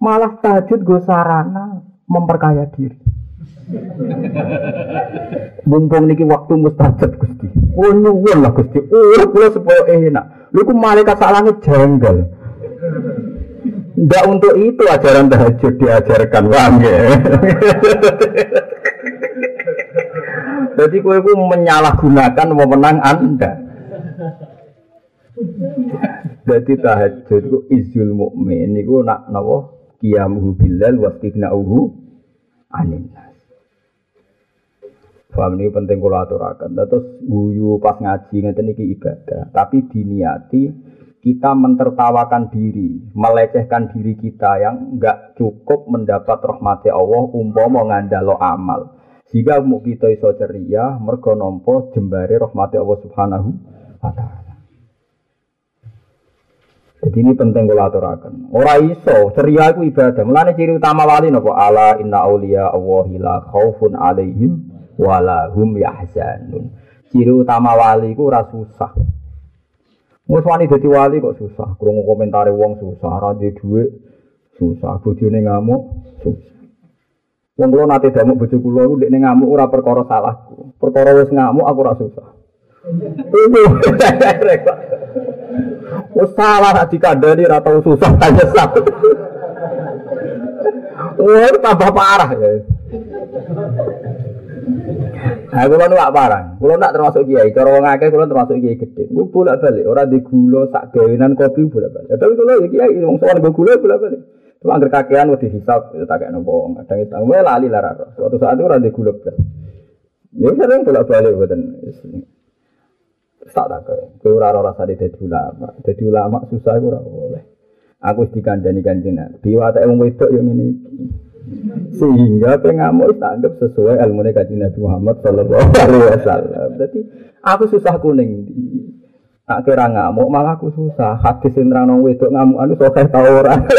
Malah tahajud go sarana memperkaya diri. Mumpung niki waktu mustajab Gusti. Oh nyuwun lah Gusti. Oh kula supaya enak. Lha iku malaikat sak langit janggal. Tidak untuk itu ajaran tahajud diajarkan, paham ya? Jadi kue itu menyalahgunakan wewenang Anda. Jadi tahajud itu izul mukmin itu nak nawa kiamuhu bilal wastighna'uhu anin Paham ini penting kalau aturakan. Terus guyu pas ngaji ngeten iki ibadah, tapi diniati kita mentertawakan diri, melecehkan diri kita yang enggak cukup mendapat rahmati Allah umpama ngandalo amal. Jika mau kita iso ceria, mergo nompo jembare rahmati Allah Subhanahu wa taala. Jadi ini penting kula aturaken. Ora iso ceria iku ibadah. Mulane ciri utama wali napa? Ala inna auliya Allahi la khaufun alaihim wala hum yahzanun. Ciri utama wali iku ora susah. Wes wani dadi wali kok susah. Krungu komentare wong susah, ora duwe dhuwit susah, bojone ngamuk susah. Wong kula nate damuk bojo kula iku ndekne ngamuk ora perkara salahku. Perkara wis ngamuk aku ora susah. Wis salah nek dikandani ora tau susah ta nyesal. Wah, tambah parah ya. Nah, kula nu parang. Kula nak termasuk kiai. Cara wong akeh kula termasuk kiai gede. Ku bolak-balik ora di gula sak gawenan kopi bolak-balik. Tapi kula ya kiai wong sowan go gula bolak-balik. Cuma angker kakean wedi hisab ya tak kene wong. Kadang itu wae lali lara. Suatu saat itu ora di gula blas. Ya sering bolak-balik mboten. Tak tak. Kowe ora ora rasa dadi ulama. Dadi ulama susah ora oleh. Aku dikandani kanjeng Nabi. Watak wong wedok yo ngene sehingga pengamuk anggap sesuai ilmu kaji Nabi Muhammad Shallallahu Alaihi Wasallam. Jadi aku susah kuning. Tak kira ngamuk malah aku susah. Hadis yang terang wedok ngamuk anu sokai tau orang.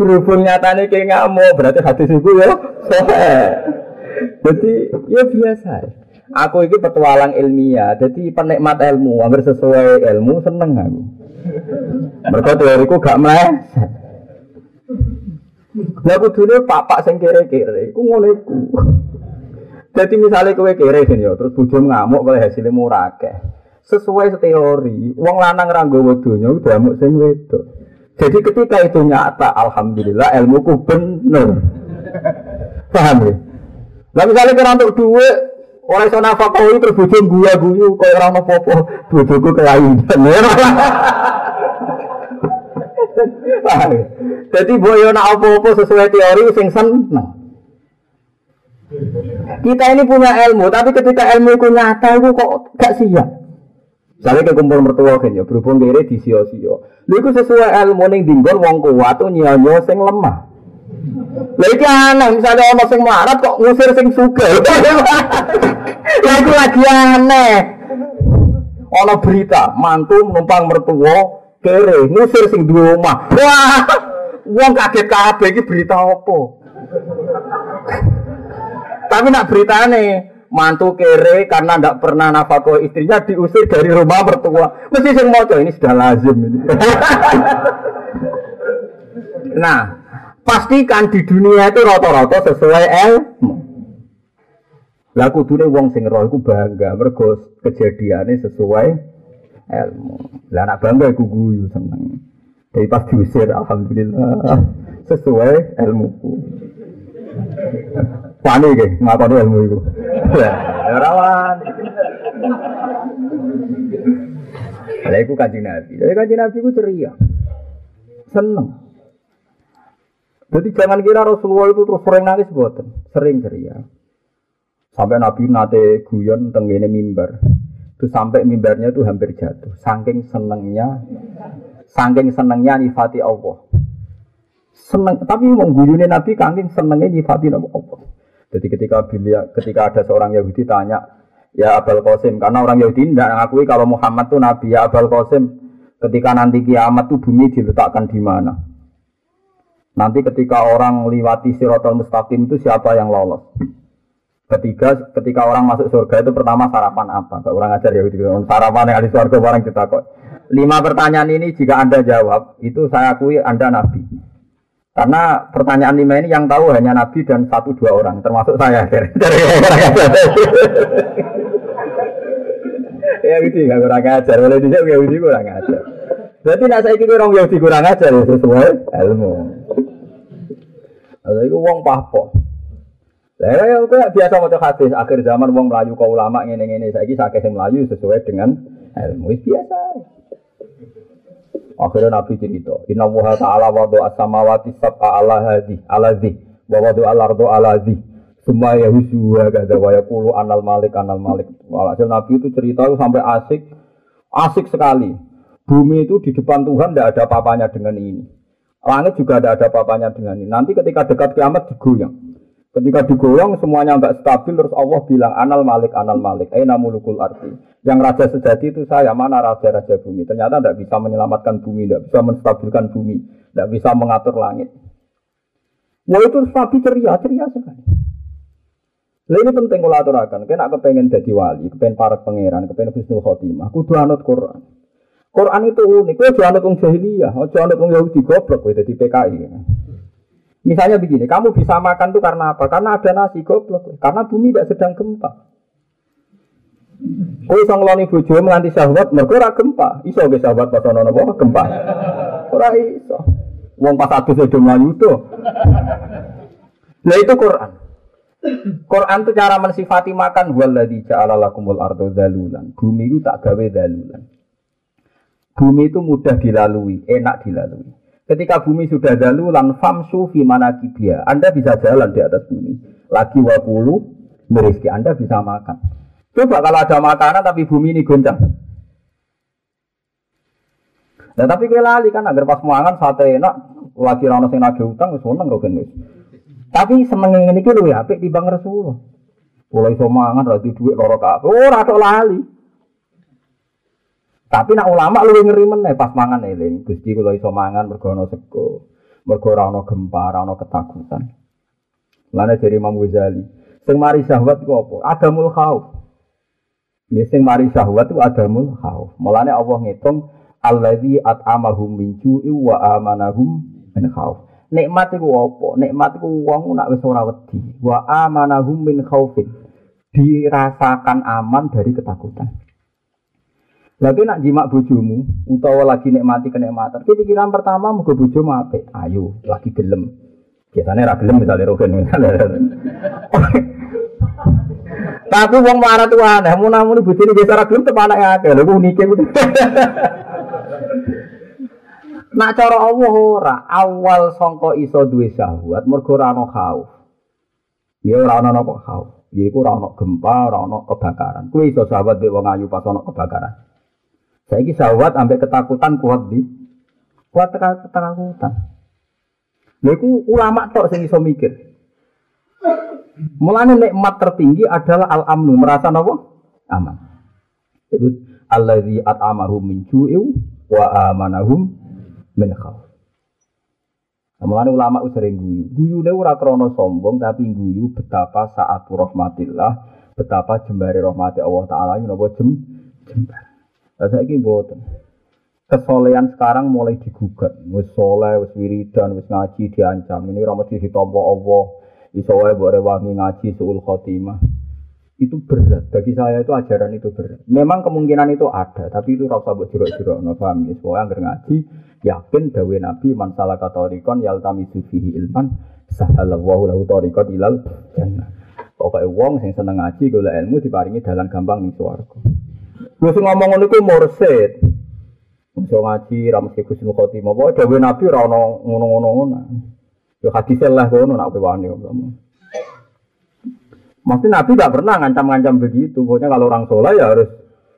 Berhubung nyatanya kayak ngamuk berarti hadis itu ya sokai. Jadi ya biasa. Aku ini petualang ilmiah, jadi penikmat ilmu, hampir sesuai ilmu seneng aku. Mereka teoriku gak meh. Lah kudune papak sing kere-kere iku ngono iku. Dadi kowe kere kan ya, terus bojo ngamuk kowe hasilnya murah akeh. Sesuai teori, wong lanang ra nggawa udah amuk sing wedok. Jadi ketika itu nyata, alhamdulillah ilmuku bener. Paham ya? Lah misalnya kira untuk duit, oleh iso nafkahi terus bojo gua guyu kaya ora ono apa-apa, bojoku kelainan. Jadi boyo nak apa-apa sesuai teori sing seneng. Kita ini punya ilmu, tapi ketika ilmu itu nyata itu kok gak siap. Misalnya ke kumpul mertua kan ya, berhubung kiri di sio-sio. Lu itu sesuai ilmu ning dinggon wong kuat tuh nyanyo sing lemah. Lah iki aneh, misalnya ono sing marat kok ngusir sing. Lah itu lagi aneh. Ono berita, mantu menumpang mertua kere ngusir sing duwe omah. Wah, wong kaget kabeh iki berita apa? Tapi nak beritane mantu kere karena ndak pernah nafkah istrinya diusir dari rumah mertua. Mesti sing maca ini sudah lazim ini. nah, pastikan di dunia itu rata-rata sesuai ilmu. Lah kudune wong sing roh iku bangga mergo kejadiane sesuai ilmu. Lah anak bangga iku guyu seneng. Dari pas diusir alhamdulillah sesuai ilmuku. Wani ke ngakoni ilmu itu. Ya, rawan. Lah iku kanjeng Nabi. Jadi kanjeng Nabi ku ceria. Seneng. Jadi jangan kira Rasulullah itu terus sering nangis buatan, sering ceria. Sampai Nabi nate guyon tenggene mimbar itu sampai mimbarnya itu hampir jatuh. Saking senengnya saking senengnya nifati Allah. Seneng tapi mengguyuni Nabi saking senengnya nifati Allah. Jadi ketika bila ketika ada seorang Yahudi tanya ya Abul Qasim karena orang Yahudi tidak mengakui kalau Muhammad itu Nabi. Ya Abul Qasim ketika nanti kiamat itu bumi diletakkan di mana? Nanti ketika orang lewati sirotol mustaqim itu siapa yang lolos Ketiga, ketika orang masuk surga itu pertama sarapan apa? Gak orang ajar ya, sarapan yang ada di surga orang kita kok. Lima pertanyaan ini jika anda jawab, itu saya akui anda nabi. Karena pertanyaan lima ini yang tahu hanya nabi dan satu dua orang, termasuk saya. ya gitu, gak kurang ajar. Boleh dijawab ya gitu kurang ajar. Berarti nak saya kira orang Yahudi kurang ajar ya sesuai ilmu. Lalu itu uang pahpoh. Lah ya biasa maca hadis akhir zaman wong melayu kau ulama ngene-ngene saiki sakit sing melayu sesuai dengan ilmu biasa. Akhirnya Nabi cerita, Inna wuha ta'ala wa do'a samawati sab'a ala hadhi, ala zi, wa wa do'a lardo ala zi. Semua ya husuha gada wa anal malik, anal malik. Walhasil Nabi itu cerita itu sampai asik, asik sekali. Bumi itu di depan Tuhan tidak ada papanya dengan ini. Langit juga tidak ada papanya dengan ini. Nanti ketika dekat kiamat digoyang. Ketika digoyang semuanya nggak stabil terus Allah bilang anal malik anal malik. Eh namulukul arti. Yang raja sejati itu saya mana raja-raja bumi. Ternyata tidak bisa menyelamatkan bumi, tidak bisa menstabilkan bumi, tidak bisa mengatur langit. Wah itu Nabi ceria, ceria sekali. Nah, ini penting kalau aturakan. Kena kepengen jadi wali, kepengen para pangeran, kepengen husnul khotimah. Kudu anut Quran. Quran itu unik. Kowe jangan wong jahiliyah, aja anut Yahudi goblok kowe dadi PKI. Misalnya begini, kamu bisa makan tuh karena apa? Karena ada nasi goblok. Karena bumi tidak sedang gempa. Kowe iso ngeloni bojo nganti syahwat mergo ora gempa. Iso ge syahwat pas ana napa gempa. Ora iso. Wong pas adus do mlayu to. Nah itu Quran. Quran itu cara mensifati makan waladhi ja'ala ardo dalulan. Bumi itu tak gawe dalulan. Bumi itu mudah dilalui, enak dilalui. Ketika bumi sudah dalulan, famsu fi manakibia. Anda bisa jalan di atas bumi. Lagi wakulu, merizki Anda bisa makan. Coba kalau ada makanan tapi bumi ini goncang. Nah, tapi gue lali kan agar pas mangan sate enak, lagi rano sing nagih utang wis seneng kok Tapi seneng ngene iki ya apik timbang Rasulullah. Mulai iso mangan ra duit loro kabeh. Ora tok lali. Tapi nak ulama lu ngeri meneh pas mangan eling. Gusti kula iso mangan mergo ana sego. Mergo ora ana gempa, ora ana ketakutan. Lane dari Imam Ghazali. Sing mari syahwat ku apa? Adamul khauf. Ya sing mari syahwat itu adamul khauf. Mulane Allah ngitung alladzi at'amahum min ju'i wa amanahum min khauf. Nikmat iku apa? Nikmat iku wong nak wis ora wedi. Wa amanahum min khaufin. Dirasakan aman dari ketakutan. Lagi nak jimak bojomu utawa lagi nikmati kenikmatan. Pikiran pertama muga bojomu apik. Ayo, lagi gelem. Biasanya ra gelem misalnya rogen misalnya. Tapi wong marah tuh aneh, mau namun bojone biasa ra gelem tepanak akeh. Lha unike ku. Nak cara Allah ora, awal sangka iso duwe syahwat mergo ora ana khauf. Ya ora ana napa khauf. Ya iku ora ana gempa, ora kebakaran. Kuwi iso sahabat dhe wong ayu pas kebakaran. Saya ini sawat sampai ketakutan kuat di kuat ketakutan. Lha ulama tok sing iso mikir. Mulane nikmat tertinggi adalah al-amnu, merasa napa? Aman. Itu allazi at'amahum min ju'in wa amanahum min khauf. Mulane ulama sering guyu. Guyune ora krana sombong tapi guyu betapa saat rahmatillah, betapa jembare rahmati Allah taala napa jem jembar. Saya ini boten. Kesolehan sekarang mulai digugat. Wis soleh, wis wiridan, wis ngaji diancam. Ini ora mesti ditampa Allah. Iso wae mbok rewangi ngaji suul khotimah. Itu berat. Bagi saya itu ajaran itu berat. Memang kemungkinan itu ada, tapi itu rasa mbok jero-jero no paham ya. Ngaji yakin dawe Nabi man salah katorikon yaltami fihi ilman sahalallahu lahu tariqat ilal jannah. Pokoknya wong sing seneng ngaji golek ilmu diparingi dalan gampang ning. Gue ngomong ngono iku mursid. Iso ngaji ra mesti Husnul Khotimah. Pokoke dawuh Nabi ra ono ngono-ngono ngono. Yo hadis lah ngono nak kowe kamu. Mesti Nabi tidak pernah ngancam-ngancam begitu. Pokoknya kalau orang soleh ya harus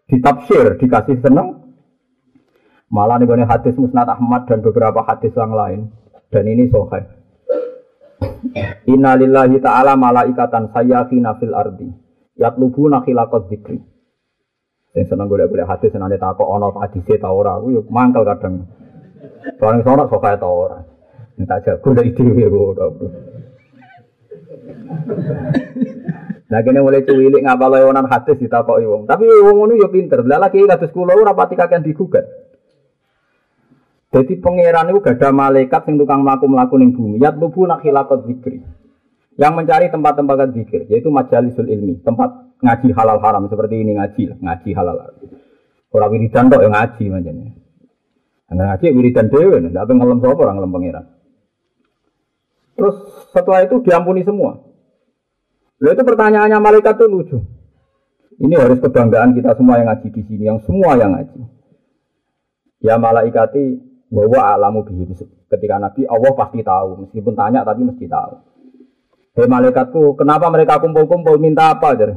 ditafsir, dikasih seneng. Malah nih hadis Musnad Ahmad dan beberapa hadis yang lain. Dan ini soheh. Innalillahi ta'ala malaikatan sayyafina fil ardi. Yatlubuna khilaqat dzikri. Yang seneng gue boleh hati senang takut ono hadise ta ora, gue yuk mangkel kadang. Barang sono sok ta ora. Entah jago dari dhewe gue Nah kene mulai cuwilik ngapal lewonan hadis ditakoki wong. Tapi wong ngono yo pinter. Lah lagi kados kula ora pati kakean digugat. Jadi pangeran itu gak ada malaikat yang tukang melaku-melaku ning bumi. Yat lubu nak hilakot zikri. Yang mencari tempat-tempat zikir, yaitu majalisul ilmi, tempat ngaji halal haram seperti ini ngaji lah, ngaji halal haram. Orang wiridan kok yang ngaji macamnya. Nah, ngaji wiridan dewe, tidak apa ngelam sapa orang pangeran. Terus setelah itu diampuni semua. Lalu itu pertanyaannya malaikat itu lucu. Ini harus kebanggaan kita semua yang ngaji di sini, yang semua yang ngaji. Ya malaikati bahwa alamu bihim. Ketika Nabi Allah pasti tahu, meskipun tanya tapi mesti tahu. Hei malaikatku, kenapa mereka kumpul-kumpul minta apa? Jadi,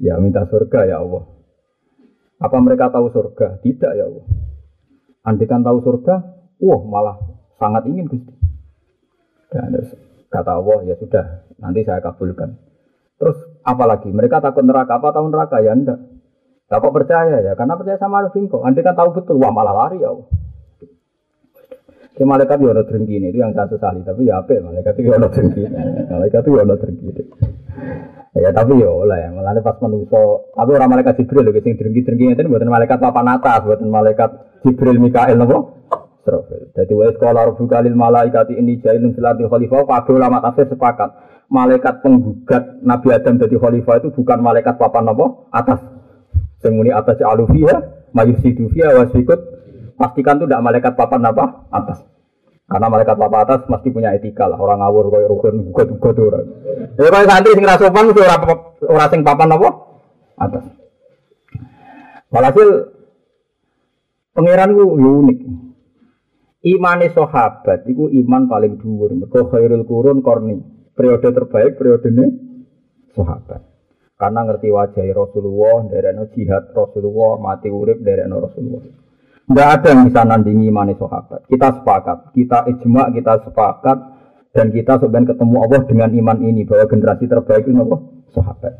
Ya minta surga ya Allah. Apa mereka tahu surga? Tidak ya Allah. Andikan tahu surga, wah malah sangat ingin Gusti. Dan kata Allah ya sudah, nanti saya kabulkan. Terus apalagi mereka takut neraka apa tahu neraka ya enggak. Tak kok percaya ya, karena percaya sama Arifin kok. Andai kan tahu betul, wah malah lari ya Allah. Si malaikat ya ada itu yang saya sesali, tapi ya apa malaikat itu ya ada Malaikat itu ya ada Ya tapi ya oleh, malah pas manusia, tapi orang malaikat Jibril lho sing drengki-drengki ngeten buatan malaikat papan atas, buatan malaikat Jibril Mikael napa? Israfil. Jadi wa sekolah rabbuka lil malaikati ini jailun fil ardi khalifah, kabeh ulama tafsir sepakat. Malaikat penggugat Nabi Adam jadi khalifah itu bukan malaikat papan napa? Atas. Sing muni atas alufiha, mayusidu fiha wasikut. Pastikan itu tidak malaikat papan apa? Atas. Karena malaikat papa atas mesti punya etika lah. Orang ngawur kayak rukun gugat-gugat orang. Jadi kalau santri sing rasopan orang sing papan apa? Atas. Walhasil pangeran ku unik. Imane sahabat iku iman paling dhuwur. Mergo khairul qurun korni. Periode terbaik periode ini sahabat. Karena ngerti wajah Rasulullah, dari jihad Rasulullah, mati urip dari Rasulullah. Tidak ada yang bisa nandingi iman sahabat. Kita sepakat, kita ijma, kita sepakat, dan kita sebenarnya ketemu Allah dengan iman ini bahwa generasi terbaik itu apa? Sahabat.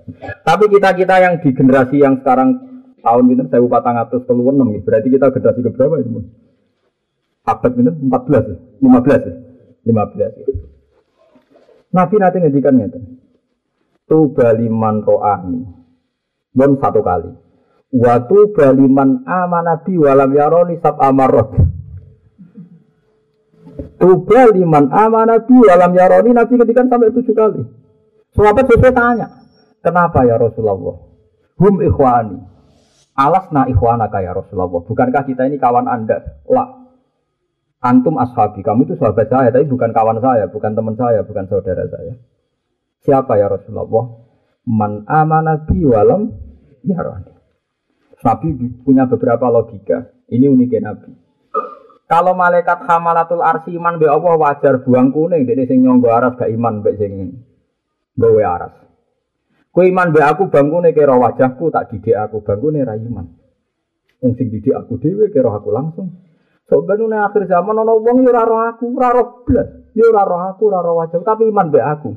Tapi kita kita yang di generasi yang sekarang tahun ini saya upah atas puluh enam, berarti kita generasi ke berapa itu? Abad ini empat belas, lima belas, lima belas. Nabi nanti ngedikan Tuba liman ro'ani. Bon satu kali. Watu baliman amanabi walam yaroni sab amarot. Tuba liman amanabi walam yaroni Nabi ketika sampai tujuh kali. Sahabat sesuai tanya, kenapa ya Rasulullah? Hum ikhwani. Alasna ikhwana ya Rasulullah. Bukankah kita ini kawan anda? Lah. Antum ashabi. Kamu itu sahabat saya, tapi bukan kawan saya, bukan teman saya, bukan saudara saya. Siapa ya Rasulullah? Man amanabi walam yaroni. Nabi punya beberapa logika. Ini uniknya Nabi. Kalau malaikat hamalatul arsi iman be Allah wajar buang kuning, jadi sing nyonggo aras gak iman be sing gawe aras. Ku iman be aku bangkune kira wajahku tak didik aku bangkune ra iman. Wong sing didik aku dhewe kira aku langsung. So benune akhir zaman ana wong yo aku, ora roh blas. Yo ora aku, ora roh wajah, tapi iman be aku.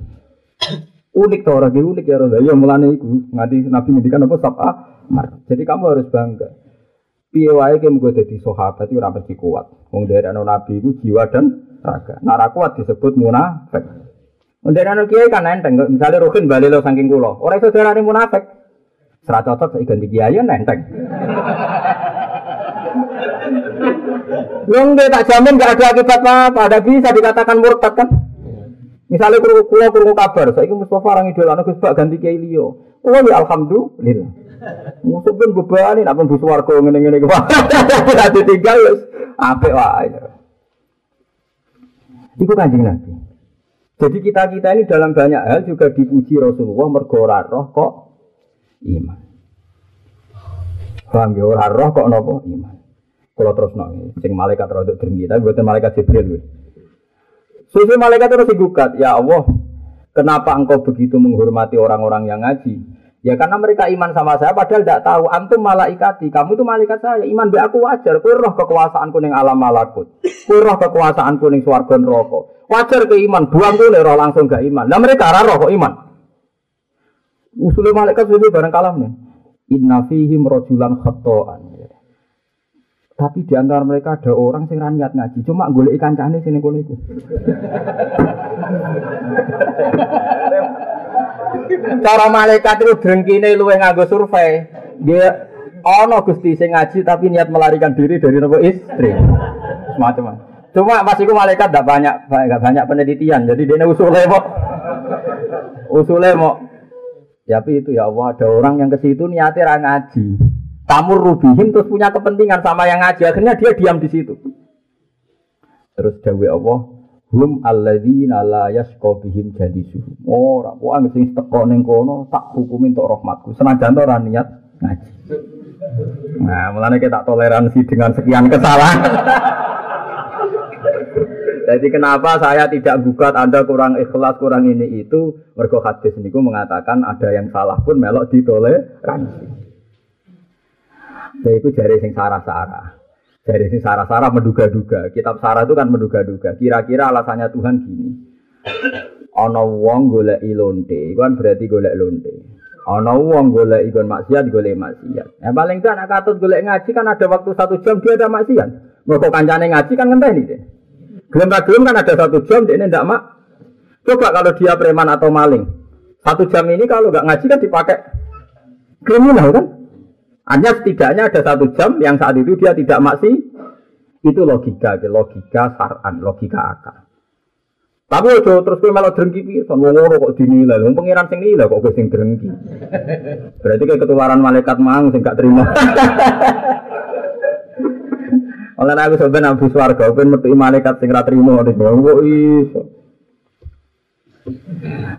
Unik to ora unik ya ora. Ya mulane iku ngadi Nabi ngendikan apa sab'a jadi kamu harus bangga. Piye wae gue jadi sahabat itu ora mesti kuat. Wong anu nabi itu jiwa dan raga. Nara kuat disebut munafik. Anu kiai kan enteng. Misalnya Rukin balik lo saking kulo. Orang itu darah munafik. Serah cocok saya ganti kiai enteng. Wong dia tak jamin gak ada akibat apa, ada bisa dikatakan murtad kan? Misalnya kulo kulo kulo kabar, saya Mustafa orang idol anak Gus ganti kiai Leo. Oh ya alhamdulillah. Musuh pun bebani, nak pun busu warga ngene-ngene ke Nanti tinggal wis apik wae. Iku kanjeng Nabi. Jadi kita-kita ini dalam banyak hal juga dipuji Rasulullah mergo roh kok iman. Paham ya roh kok nopo iman. Kalau terus nong, sing malaikat rodok dengki, tapi malaikat Jibril. Susu malaikat terus digugat, ya Allah, kenapa engkau begitu menghormati orang-orang yang ngaji? Ya karena mereka iman sama saya padahal tidak tahu antum malaikati, kamu itu malaikat saya. Iman be aku wajar, kowe roh kekuasaan kuning alam malakut. Kowe roh kekuasaan kuning swarga neraka. Wajar ke iman, buang tuh roh langsung gak iman. Nah mereka ora roh kok iman. Usul malaikat itu bareng kalam nih. Inna fihim rojulan khata'an. Tapi di antara mereka ada orang yang niat ngaji, cuma golek ikan cahane sini kono iku. Cara malaikat itu drengkine luwih nganggo survei. Dia ono Gusti sing ngaji tapi niat melarikan diri dari nopo istri. Semacam. Cuma pas itu malaikat tidak banyak enggak banyak penelitian. Jadi dia usulnya mau usulnya mau ya, tapi itu ya Allah ada orang yang ke situ niatnya ngaji. Kamu rubihim terus punya kepentingan sama yang ngaji. Akhirnya dia diam di situ. Terus Dewi Allah, hum alladzina la yasqa bihim jalisuhum ora wong sing teko ning kono tak hukumi untuk rahmatku. Senajan ora niat ngaji. Nah mulane kita toleransi dengan sekian kesalahan. Jadi kenapa saya tidak gugat Anda kurang ikhlas, kurang ini itu? Mergo hadis niku mengatakan ada yang salah pun melok ditoleransi Jadi itu jari sing sarah-sarah dari si Sarah-Sarah menduga-duga. Kitab Sarah itu kan menduga-duga. Kira-kira alasannya Tuhan gini. Ono wong golek lonte, itu kan berarti golek lonte. Ono wong golek ikon maksiat, golek maksiat. Ya paling kan anak katut golek ngaji kan ada waktu satu jam dia ada maksiat. Mereka kancane ngaji kan ngenteni deh. Gelem gelem kan ada satu jam dia ndak mak. Coba kalau dia preman atau maling, Satu jam ini kalau nggak ngaji kan dipakai kriminal kan? Hanya setidaknya ada satu jam yang saat itu dia tidak maksi. Itu logika, logika saran, logika akal. Tapi ojo terus kowe malah drengki pisan wong ngono kok dinilai. Wong pangeran sing nilai kok kowe sing drengki. Berarti kayak ketularan malaikat mang sing gak terima. Oleh aku sebenarnya nabi swarga ben metu malaikat sing ra trimo kok iso.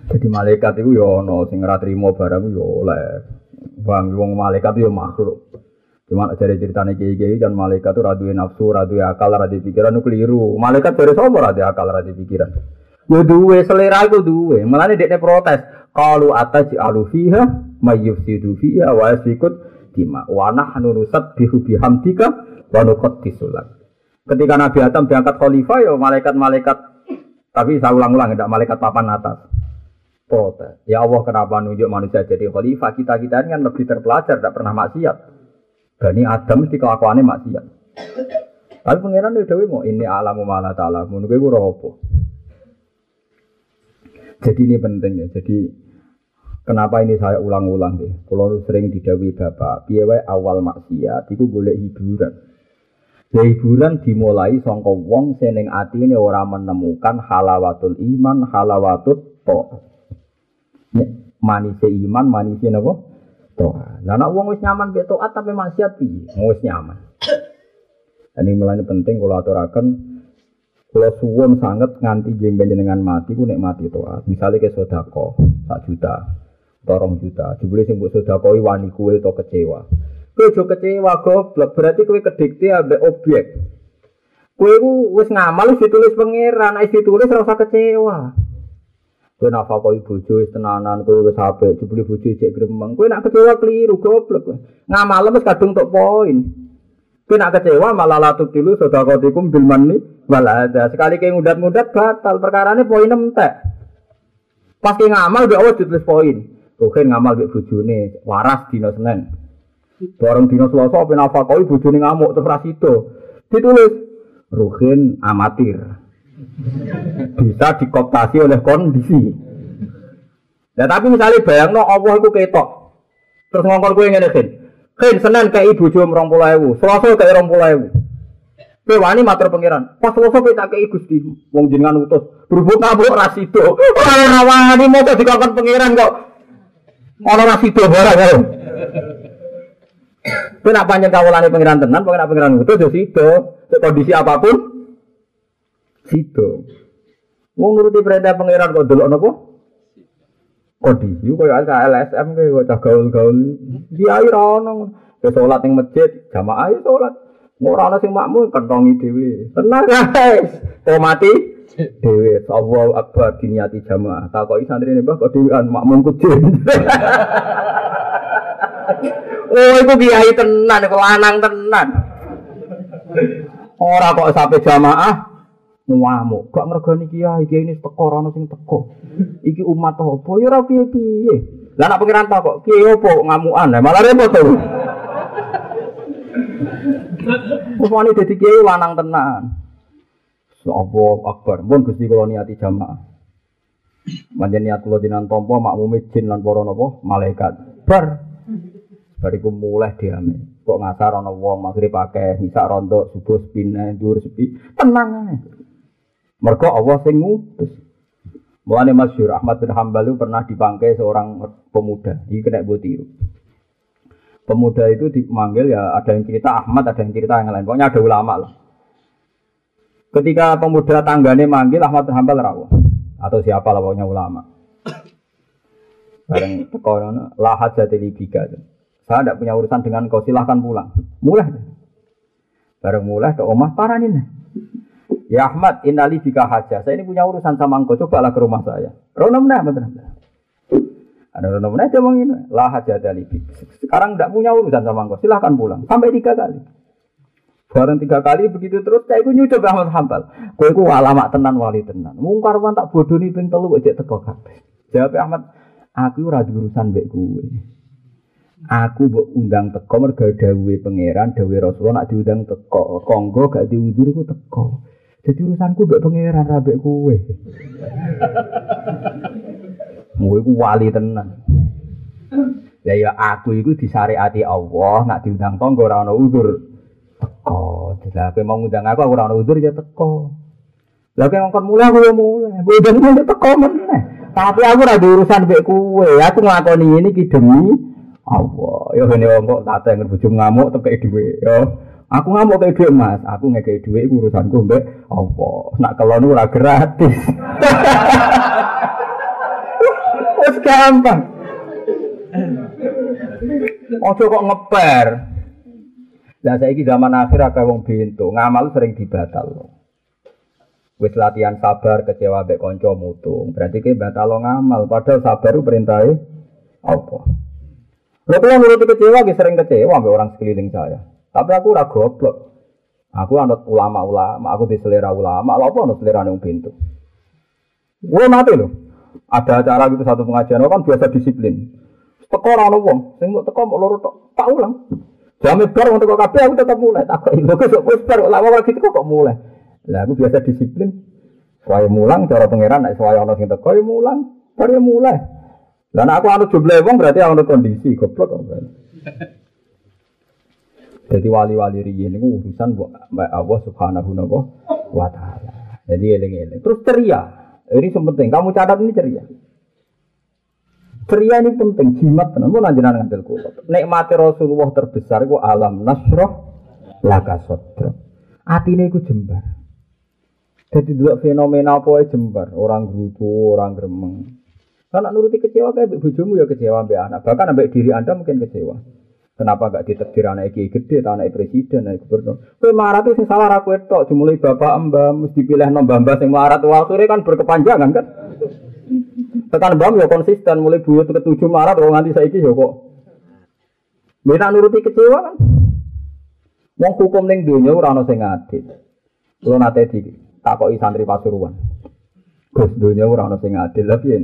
Jadi malaikat itu ya ono sing ora trimo barang ya oleh. Bang wong malaikat yo makhluk. Cuma dari ceritanya kiai-kiai dan malaikat itu radu nafsu, radu akal, radu pikiran itu keliru. Malaikat dari sopo radu akal, radu pikiran. Yo duwe selera itu duwe. Malah ini dia protes. Kalau atas alu fiha, mayyufsidu fiha, wa yasikut dima. Wa nahnu nusabbihu bihamdika, wa nuqaddisulat. Ketika Nabi Adam diangkat khalifah, ya malaikat-malaikat tapi saya ulang-ulang, tidak malaikat papan atas. Protes. Ya Allah, kenapa nunjuk manusia jadi khalifah? Kita kita ini kan lebih terpelajar, tidak pernah maksiat. Bani Adam mesti kelakuannya maksiat. Tapi pangeran itu dewi mau ini alamu malah taala. Menurut gue apa? Jadi ini penting ya. Jadi kenapa ini saya ulang-ulang deh? Kalau sering didawi bapak, biaya awal maksiat, itu boleh hiburan. Ya hiburan dimulai songko wong seneng ini orang menemukan halawatul iman, halawatul to. Manise iman, manise napa? Toa. Lah nek wong wis nyaman mbek taat tapi maksiat piye? Wis nyaman. Ini mulai penting kalau aturaken kalau suwon sangat nganti jengben dengan mati ku nek mati toat. Misalnya ke sodako sak juta, torong juta. Jebule sing mbok sodakoi wani kue to kecewa. Kowe aja kecewa goblok, berarti kowe kedikte ambek objek. Kowe ku wis ngamal ditulis pangeran, nek ditulis ora usah kecewa. Kowe nafakoi bojo wis tenanan, kowe wis apik, jebule bojo cek gremeng. Kowe nak kecewa keliru goblok. Ngamal wis kadung tok poin. Kowe nak kecewa malah latu tilu sedekautikum bil manni wal ada. Sekali kowe ngudat-ngudat batal, perkarane poin entek. Pas ngamal mbek Allah ditulis poin. Rohin ngamal mbek bojone waras dina Senin. Bareng dina Selasa apa nafakoi bojone ngamuk terus rasido. Ditulis Ruhin amatir. Bisa dikoptasi oleh kondisi. Nah tapi misalnya bayang no Allah itu ketok. Terus ngongkon gue ngene kan. Kan Senin kayak ibu jom rong puluh ewu, Selasa kayak rong puluh ewu. Kowe pangeran. Pas Selasa kowe tak kei Gusti, wong jenengan utus. Berhubung kabur rasido. Ora wani mau dikongkon pangeran kok. Ono rasido barang ya. Kowe nak panjang kawulane pangeran tenan, pangeran pangeran utuh yo sido. Kondisi apa pun sido. Mau nuruti perintah pangeran kok delok napa? Kondisi koyo LSM kowe cah gaul-gaul. Kiai ra ono. Ke salat ning masjid, jamaah ya salat. Ora ana sing makmum kentongi dhewe. Tenang guys. Kok mati dhewe. Allahu akbar diniati jamaah. Takoki santrine Mbah kok dhewean makmum kudin. Oh, itu kiai tenan, itu lanang tenan. Ora kok sampai jamaah ngamuk. Gak ngergani kiai, kiai ini teko ora sing teko. Iki umat apa? Ya ora piye-piye. Lah nek kok kiai apa ngamukan? Lah malah repot to. Upane dadi kiai lanang tenan. Sapa akbar, pun Gusti kula niati jamaah. Manjen niat kula dinan tampa makmume jin lan para napa malaikat. Bar Bariku mulai diame. Kok ngasar ana wong maghrib pakai bisa rontok subuh sepine dhuwur sepi. Tenang ae. Mergo Allah sing ngutus. Mulane Masyur Ahmad bin Hambal pernah dipangkai seorang pemuda. Ini kena buat tiru. Pemuda itu dipanggil ya ada yang cerita Ahmad, ada yang cerita yang lain. Pokoknya ada ulama lah. Ketika pemuda tanggane manggil Ahmad bin Hambal rawuh atau siapa lah pokoknya ulama. Bareng teko lahat jadi libika. Saya tidak punya urusan dengan kau silahkan pulang. Mulai. Bareng mulai ke omah paranin. Ya Ahmad, inali bika haja. Saya ini punya urusan sama engkau. Cobalah ke rumah saya. Rono mana betul. Ada rono mana dia ngomong Lah haja dari Sekarang tidak punya urusan sama engkau. Silahkan pulang. Sampai tiga kali. Bareng tiga kali begitu terus saya itu nyucap Ahmad Hambal. Kau itu alamat tenan wali tenan. Mungkar tak bodoh nih ping telu aja teko kabeh. Jawab Ahmad, aku ora urusan mbek kowe. Aku mbok undang teko mergo dawuhe pangeran, dawuhe Rasulullah nak diundang teko, konggo gak diundur iku teko. Jadi urusanku mbek pangeran ra mbek kowe. Mu iku wali tenan. Lah ya aku iku disariati Allah, nak diundang tangga ora ana udzur. Teko. Lah kowe mau ngundang aku ora ana udzur ya teko. Lah kowe ngkon mulai aku ya mulai. Bodan mulai teko meneh. Tapi aku ora urusan mbek kowe. Aku nglakoni ini ki demi Allah. Ya ngene wong kok tak bojo ngamuk tekek dhuwit. Ya. Aku ngamuk kayak Mas. Aku ngekek dhuwit iku urusanku mbek Allah. Nak kelon ora gratis. Wes gampang. Ojo kok ngeper. Lah saiki zaman akhir akeh wong bento, ngamal sering dibatal. Wis latihan sabar kecewa mbek kanca mutung. Berarti ki batal ngamal, padahal sabar perintahe apa? Lha kula nuruti kecewa ki sering kecewa mbek orang sekeliling saya. Tapi aku ora goblok. Aku anut ulama-ulama, aku diselera ulama, lha apa anut selera wong bento. Gue mati loh. Ada acara gitu satu pengajian, kan biasa disiplin. Teko ora ono wong, sing mau teko mau loro tok. Tak ulang. Jame bar untuk teko kabeh aku tetap mulai. Tak kok lho kok wis bar lak lagi teko kok mulai. Lah aku biasa disiplin. Saya mulang cara pangeran nek saya ono sing teko ya mulang, bar ya mulai. Lah aku anu jumlah wong berarti ono kondisi goblok kok. Jadi wali-wali riyen niku urusan mbak Allah Subhanahu wa taala. Jadi eling-eling. Terus ceria. Ini penting. Kamu catat ini ceria. Ceria ini penting, jimat tenan. Mau nanjenan ngambil kulo. Nikmati Rasulullah terbesar itu alam nasroh laka sodro. Atine iku jembar. Jadi dua fenomena apa jembar. Orang gerutu, orang gremeng. Karena nuruti kecewa kayak bojomu ya kecewa ambek anak. Bahkan ambek diri anda mungkin kecewa. Kenapa gak ditekdir anak iki gede, anak presiden, anak gubernur? Kowe marah tuh sing salah aku tok, dimulai bapak mbak mesti pilih nombah mbak sing marah tuh akhirnya kan berkepanjangan kan? Tekan bam ya konsisten mulai buat ke tujuh Maret kalau nganti saiki ya kok. Minta nuruti kecewa kan. Wong hukum ning donya ora ana sing adil. Kulo nate di takoki santri Pasuruan. Gus donya ora ana sing adil lha piye?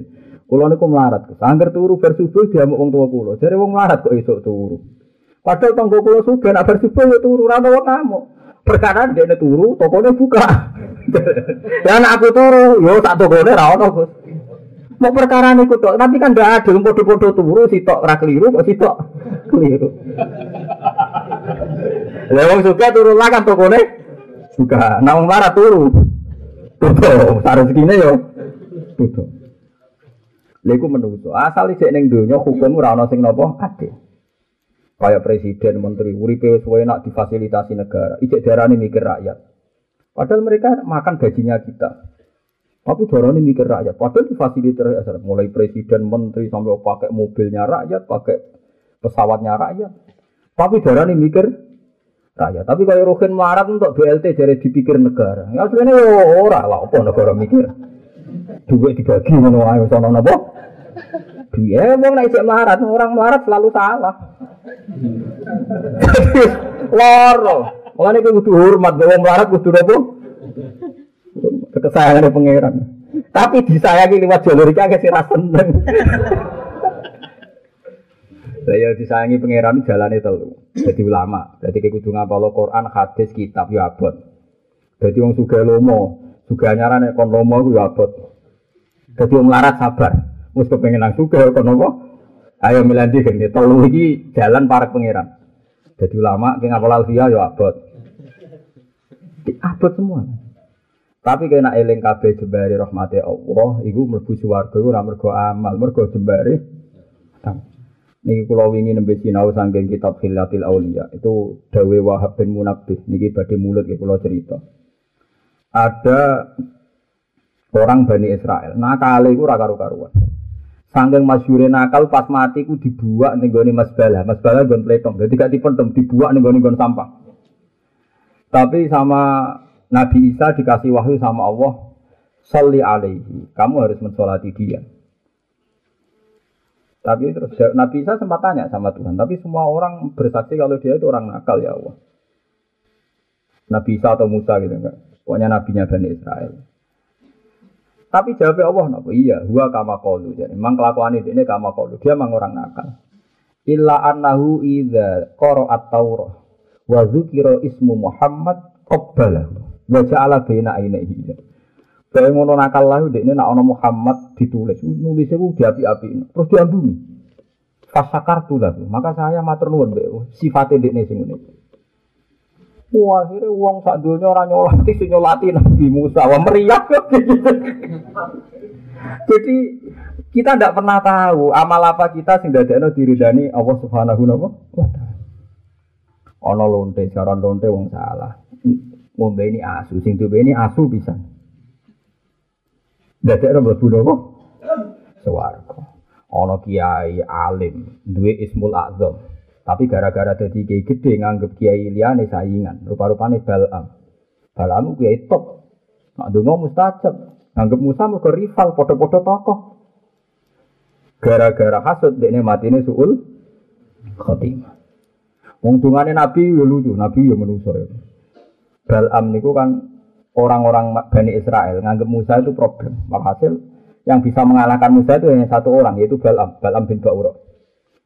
Kulo niku melarat. Angger turu bar subuh diamuk wong tuwa kulo. Jare wong melarat kok esuk turu. Padahal tangga kulo subuh nak bar subuh ya turu ora wong ngamuk. Perkara dia turu, tokonya buka. Dan aku turu, yo tak tokonya ra ono, Gus. Mau perkara niku tok, tapi kan ndak adil podo-podo turu sitok ora keliru kok sitok keliru. Lah wong suka turu lah kan tokone suka. Nah wong marah turu. Tutup, sak rezekine yo tutup. Lha iku menungso. Asal isik ning donya hukum ora ana sing napa adil. Kayak presiden, menteri, uripe suwe nak difasilitasi negara. Ijek darane mikir rakyat. Padahal mereka makan gajinya kita. Tapi ini mikir rakyat. Padahal difasilitasi rakyat. Mulai presiden, menteri sampai pakai mobilnya rakyat, pakai pesawatnya rakyat. Tapi ini mikir rakyat. Tapi kalau Rohin marat untuk BLT jadi dipikir negara. Ya sebenarnya ya ora lah apa negara mikir. Duit dibagi ae sono napa? Dia mau naik cek marat, orang marat selalu salah. Loro. Mulane kudu hormat, wong marat kudu apa? kesayangan pangeran. Tapi disayangi lewat jalur iki akeh sira seneng. Saya disayangi pangeran jalan itu Jadi ulama. Jadi kudu ngapal Quran, hadis, kitab ya abot. Jadi wong suga lomo, suga nyaran kon lomo ku ya abot. Jadi wong larat sabar. Mus kepengen nang suga kon lomo. Ayo milandi gini, telu iki jalan para pangeran. Jadi ulama ki ngapal alfiah ya abot. Abot semua. Tapi kena eling kabeh jembari rahmati Allah, iku mlebu iku ora mergo amal, mergo jembari. Niki kula wingi nembe sinau saking kitab Khilatil Auliya. Itu dawe Wahab bin Munabbih. Niki badhe mulut ya kula cerita. Ada orang Bani Israel, nakal iku ora karo-karuan. Sangking masyure nakal pas mati ku dibuak ning gone Masbalah. Masbalah nggon pletong. Dadi gak dipendem, dibuak ning gone sampah. Tapi sama Nabi Isa dikasih wahyu sama Allah, Salli alaihi, kamu harus mensolati dia. Tapi terus Nabi Isa sempat tanya sama Tuhan, tapi semua orang bersaksi kalau dia itu orang nakal ya Allah. Nabi Isa atau Musa gitu enggak. Pokoknya nabinya Bani Israel. Tapi jawabnya Allah, napa? Iya, huwa kama kolu. Jadi memang kelakuan ini kama kolu. Dia memang orang nakal. Illa annahu idza qara'at Taurah wa dzukira ismu Muhammad qabbalahu wa ja'ala baina ainihi. Kayak ngono nakal lah ini nak ono Muhammad ditulis, nulisnya ku diapi-api, terus diambungi. Fasakar tuh lah, maka saya matur nuwun mbek sifatnya dekne sing ngene. Wah, akhirnya uang sak dunia orang nyolati, sing nyolati Nabi Musa, wah meriah. Jadi kita tidak pernah tahu amal apa kita sing dadekno diridani Allah Subhanahu wa taala. Ono lonte, cara lonte wong salah. Ngombe ini asu, sing tuh ini asu bisa. Dadekno mlebu napa? Swarga. Ono kiai alim, duwe ismul azam. Tapi gara-gara jadi kiai gede nganggep kiai liane saingan. Rupa-rupane Balam. Balam kiai top. Nak donga mustajab. Nganggep Musa mergo rival padha-padha tokoh. Gara-gara hasud dekne matine suul khotimah. Wong dungane Nabi yo lucu, Nabi yo manusa ya. Balam niku kan orang-orang Bani Israel nganggep Musa itu problem. Walhasil yang bisa mengalahkan Musa itu hanya satu orang yaitu Balam, Balam bin Ba'ura.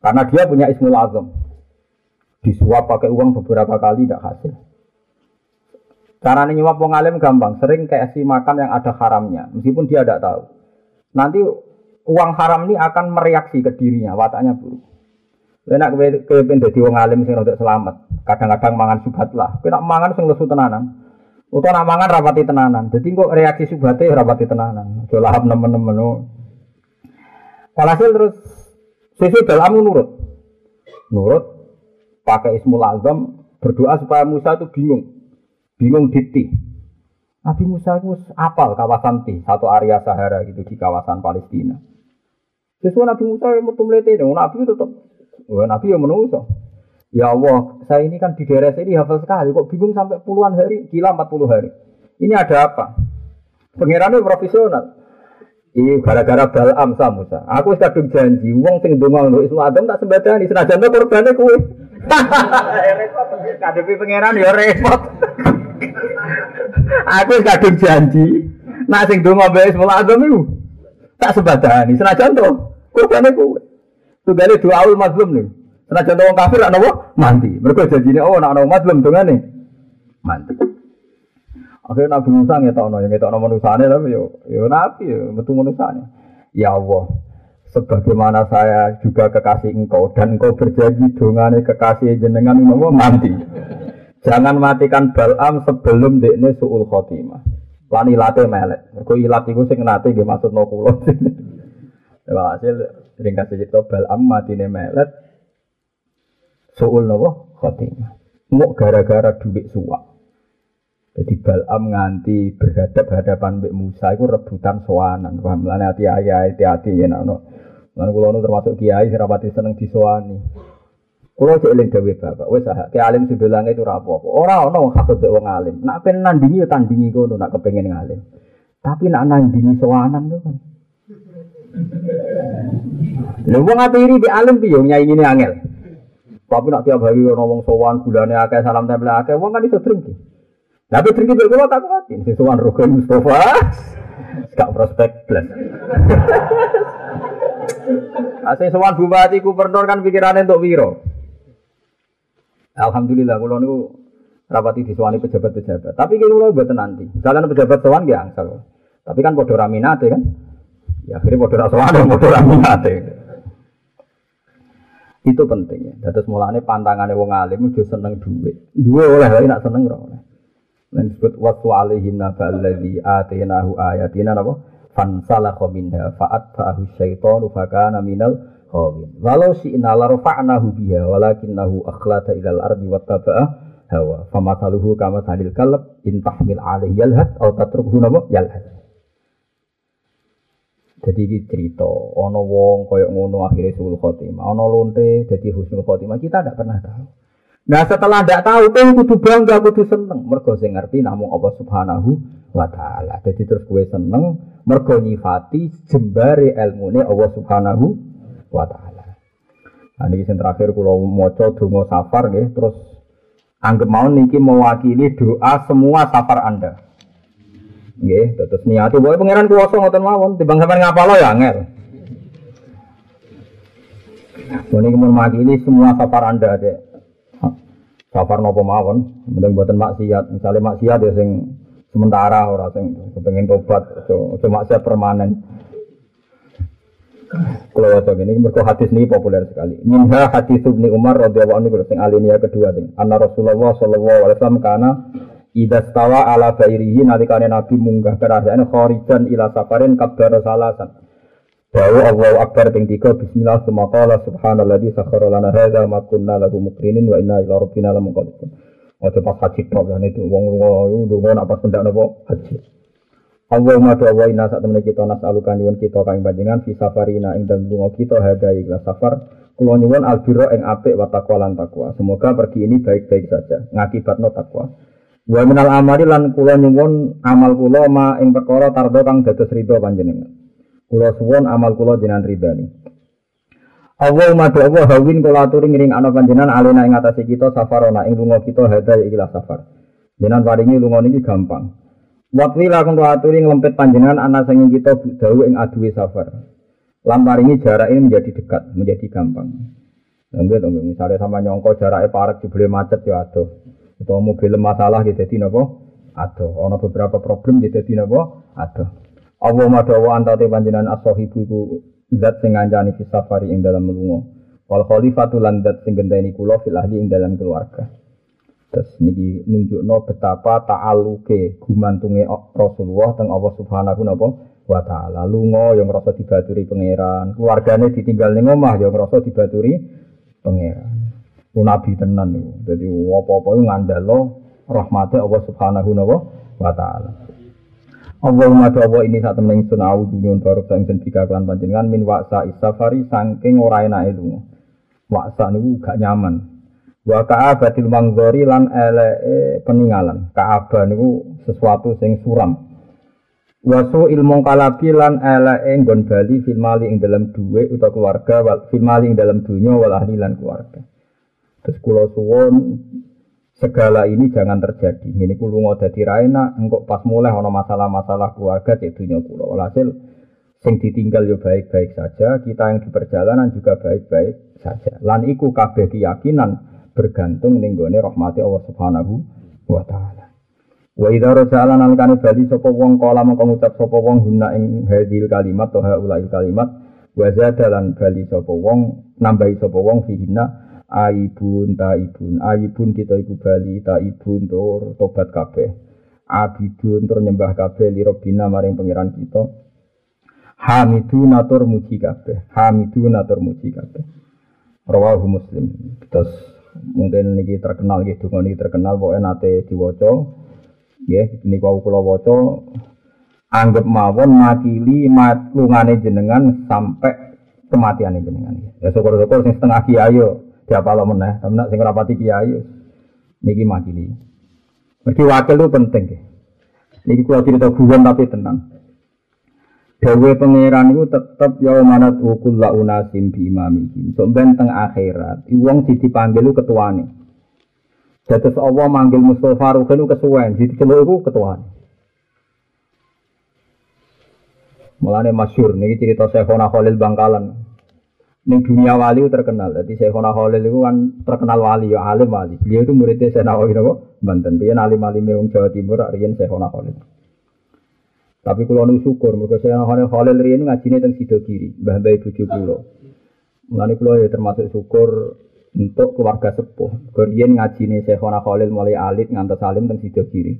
Karena dia punya Ismul Azam. Disuap pakai uang beberapa kali tidak hasil. Cara nyuap wong alim gampang, sering kayak si makan yang ada haramnya, meskipun dia tidak tahu. Nanti uang haram ini akan mereaksi ke dirinya, wataknya buruk. Lenak ke dadi wong alim sing rada selamat. Kadang-kadang mangan subhat lah. Kowe nak mangan sing lesu tenanan. Utawa nak mangan rapati tenanan. Jadi kok reaksi subhate rapati tenanan. Aja lahap nemen-nemen. Walhasil terus sesuai dalam nurut. Nurut pakai ismul azam berdoa supaya Musa itu bingung. Bingung diti. Nabi Musa itu apal kawasan T, satu area Sahara gitu di kawasan Palestina. Sesuai Nabi Musa yang mau melete, Nabi itu tetap, Nabi yang menungso. Ya Allah, saya ini kan di daerah sini hafal sekali, kok bingung sampai puluhan hari, gila 40 hari. Ini ada apa? Pengirannya profesional. Iya, gara-gara Balam sama Musa. Aku kadung janji, wong sing donga untuk Ismu Adam tak sembadani, senajan to korbane kuwe. repot, kadepi pangeran ya repot. Aku kadung janji, nak sing donga mbek Ismu Adam iku tak sembadani, senajan to korbane kuwe. Tugale doaul mazlum nih. Senajan to wong kafir ana apa? Mati. Mergo janjine oh nak ana mazlum dongane mati. Akhirnya Nabi Musa ngetokno, yang ngetokno manusane tapi yo yo Nabi yo metu manusane. Ya Allah, sebagaimana saya juga kekasih engkau dan engkau berjanji dongane kekasih jenengan mau mati. Jangan matikan Balam sebelum dekne suul khotimah. Lan ilate melek. Mergo ilat iku sing nate nggih maksudno kula. Ya hasil ringkas cerita Balam matine melek suul nopo khotimah. Mau gara-gara duit suap. Jadi Balam nganti berhadap hadapan Mbak Musa itu rebutan soanan. Paham lah hati ayah hati-hati ya nak. Lan kula nu termasuk kiai sing rapati seneng disowani. Kula cek eling dawuh Bapak, wis ah ki alim sudolange itu ora apa-apa. Ora ana wong alim. Nak pengen nandingi ya tandingi kono nak kepengin ngalim. Tapi nak nandingi sowanan kok kan. Lha wong iri di alim piye nyaingine angel. Tapi nak tiap hari ana wong sowan gulane akeh salam tempel akeh wong kan iso drengki. Tapi drengki kok kula tak kuatin sing sowan Rukun Mustafa. Gak prospek blas. Asing sowan bupati gubernur kan pikirannya untuk wiro. Alhamdulillah kalau niku rapati disewani pejabat-pejabat. Tapi kalau buat nanti. Misalnya pejabat sowan ya angsal. Tapi kan podo raminate kan. Ya akhirnya podo rasowan podo raminate. Itu pentingnya. Terus mulanya pantangannya wong alim itu seneng duit. Dua oleh lagi nak seneng oleh. Dan disebut waktu alaihim naba alladhi atinahu ayatina apa? fansalakha minha fa'at fa'ahu syaitanu fakana minal khawin walau si'na la rafa'nahu biha walakinnahu akhlata ilal ardi wattaba'a hawa. Famathaluhu kama thalil kalb in tahmil alaihi yalhas atau tatrukhu nama yalhas. Jadi ini cerita ono wong koyok ngono akhirnya sul khotimah ono lonte jadi husnul khotimah kita tidak pernah tahu Nah setelah tidak tahu, kau kudu bangga, kudu seneng. Mergo sing ngerti namun Allah Subhanahu wa taala. Jadi terus gue seneng mergo nyifati jembare ilmune Allah Subhanahu wa taala. Nah niki sing terakhir kula maca donga safar nggih terus anggap mau niki mewakili doa semua safar Anda. Nggih, terus niati boy pangeran kuwasa ngoten mawon, timbang sampean ngapalo ya angel. Ini kemudian mewakili semua safar Anda deh. Safar nopo mawon, mending buatan maksiat. Misalnya maksiat ya sing Sementara ora sing kepengen tobat, cuma saya permanen. Kalau waca ini mergo hadis ini populer sekali. Minha hadis Ibnu Umar radhiyallahu anhu sing alinea kedua sing anna Rasulullah sallallahu alaihi wasallam kana idza stawa ala bairihi nalikane Nabi munggah kerajaan kharijan ila safarin kabbara salasan. Bahwa Allahu Akbar ping tiga Bismillah summa qala subhanalladzi sakhkhara lana hadza ma kunna lahu muqrinin wa inna ila rabbina lamunqalibun. Ojo pas haji tok ya itu wong iku ndonga nak pas pendak napa haji. Allahumma do Allah inna sak temene kita nasalukan nyuwun kita kang panjenengan fi safarina ing dalem lunga kita hadza ing safar kula nyuwun albiro ing apik wa taqwa lan takwa. Semoga pergi ini baik-baik saja ngakibatno takwa. Wa minal amali lan kula nyuwun amal kula ma ing perkara tardo kang dados ridho panjenengan. Kula suwon amal kula jenengan ridani. Allahumma do Allah hawin kula aturi ngiring ana panjenengan alena ing atase kita safarona ing lunga kita hadza ikilah safar. Jenengan paringi lunga niki gampang. Watwi lakon kula aturi nglempet panjenengan ana sing kita dawu ing aduwe safar. Lan paringi jarak ini menjadi dekat, menjadi gampang. Enggak dong, misalnya sama nyongko jaraknya parek jebule macet ya aduh. Atau mobil masalah gitu jadi nopo aduh. Ono beberapa problem gitu jadi nopo aduh. Allah madawa antate panjenengan as-sahibu iku zat sing ngancani fi safari ing dalam lunga. Wal khalifatu lan zat sing gendeni kula fil ahli ing dalam keluarga. Terus niki nunjukno betapa ta'aluke gumantunge Rasulullah teng Allah Subhanahu wa taala. Lunga yang ngrasa dibaturi pangeran, keluargane ditinggal ning omah yang ngrasa dibaturi pangeran. Ku nabi tenan niku. Dadi apa-apa ngandalo rahmate Allah Subhanahu wa taala. Allahumma doa ini saat temen ingsun awu dunyun baru sang ingsun tiga kelan panjenengan min waksa isafari sangking ora enak itu. Waksa niku gak nyaman. Wa ka'abatil mangzori lan ele peninggalan. Ka'aba niku sesuatu sing suram. Wasu ilmu kalabi lan ele nggon bali fil ing dalam duwe utawa keluarga wal fil ing dalam dunya wal ahli lan keluarga. Terus kula suwun segala ini jangan terjadi. Ini kulo mau dadi raina, engkau pas mulai ono masalah-masalah keluarga cek dunia kulo. Walhasil sing ditinggal yo baik-baik saja, kita yang di perjalanan juga baik-baik saja. Lan iku kabeh keyakinan bergantung ning gone rahmati Allah Subhanahu wa taala. Wa idza raja'ala nalikane bali sapa wong kala mengko ngucap sapa wong guna ing hadil kalimat atau haulail kalimat wa zadalan bali sapa wong nambahi sapa wong fihina aibun taibun. Aibun kita iku bali taibun tur tobat kabeh. Abidun tur nyembah kabeh li maring pangeran kita. Hamidun atur muji kabeh. Hamidun atur muji kabeh. Rawahu muslim. Terus mungkin niki terkenal gitu donga niki terkenal pokoke nate diwaca. Nggih niki kula waca. Anggap mawon makili matlungane jenengan sampai kematian jenengan. Ya syukur-syukur sing setengah Siapa lo meneh, tapi nak sing rapati kiai niki makili. Mergi wakil itu penting ya. Niki kalau cerita guyon tapi tenang. Dewe pangeran itu tetap ya mana tukul la unasim bi imamihim. So teng akhirat, wong sing dipanggil ketuane. Dados Allah manggil Mustafa Ruhin itu kesuwen, jadi celuk itu ketuane. Mulane masyur niki cerita Syekhona Khalil Bangkalan. Ning dunia wali terkenal. Jadi Syekhona Khalil itu kan terkenal wali, ya alim wali. Beliau itu muridnya Syekh Nawawi napa? Banten. Dia alim alim wong Jawa Timur riyen Syekhona Khalil. Tapi kalau nu syukur, mereka saya Khalil riyen ngajine teng Sido Kiri, mbah mbah bojo kula. Mulane kula ya termasuk syukur untuk keluarga sepuh. Riyen ngajine Syekhona Khalil mulai alit ngantos alim teng Sido Kiri.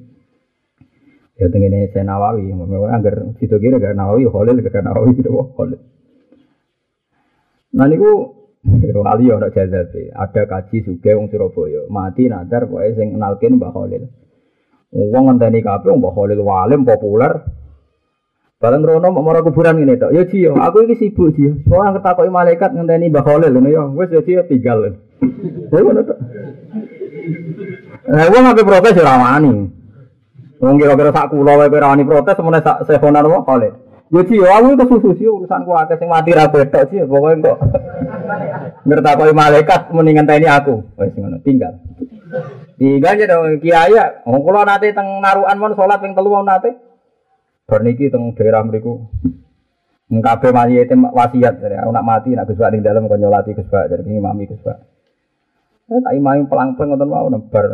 Ya tengene Syekh Nawawi, anggar Sido Kiri gak Nawawi, Khalil gak Nawawi gitu Khalil. Nah niku wali ora jazabe. Ada kaji juga wong Surabaya, mati nadar pokoke sing kenalkin Mbah Khalil. Wong ngenteni kabeh Mbah Khalil walim populer. Bareng rono mau marah kuburan ini tok. Ya Ji, aku iki sibuk Ji. Soale ketakoki malaikat ngenteni Mbah Khalil ngono ya. Wis ya Ji tinggal. Ya ngono tok. Lah wong ape protes ora wani. Wong kira-kira sak kula wae ora wani protes semene sak sehonan wong Khalil. Ya sih, aku itu susu sih urusan ku akeh sing mati ra betok sih, pokoknya kok ngertakoi malaikat mendingan tani aku. Wis ngono, tinggal. Tinggal aja dong kiai ya. Wong kula nate teng narukan mon salat ping telu wong nate. Bar niki teng daerah mriku. Kabeh mati itu wasiat dari aku nak mati nak Gus ning dalem kon nyolati Gus dari mami Gus Pak. Eh tak imami pelang-pelang ngoten mau nebar.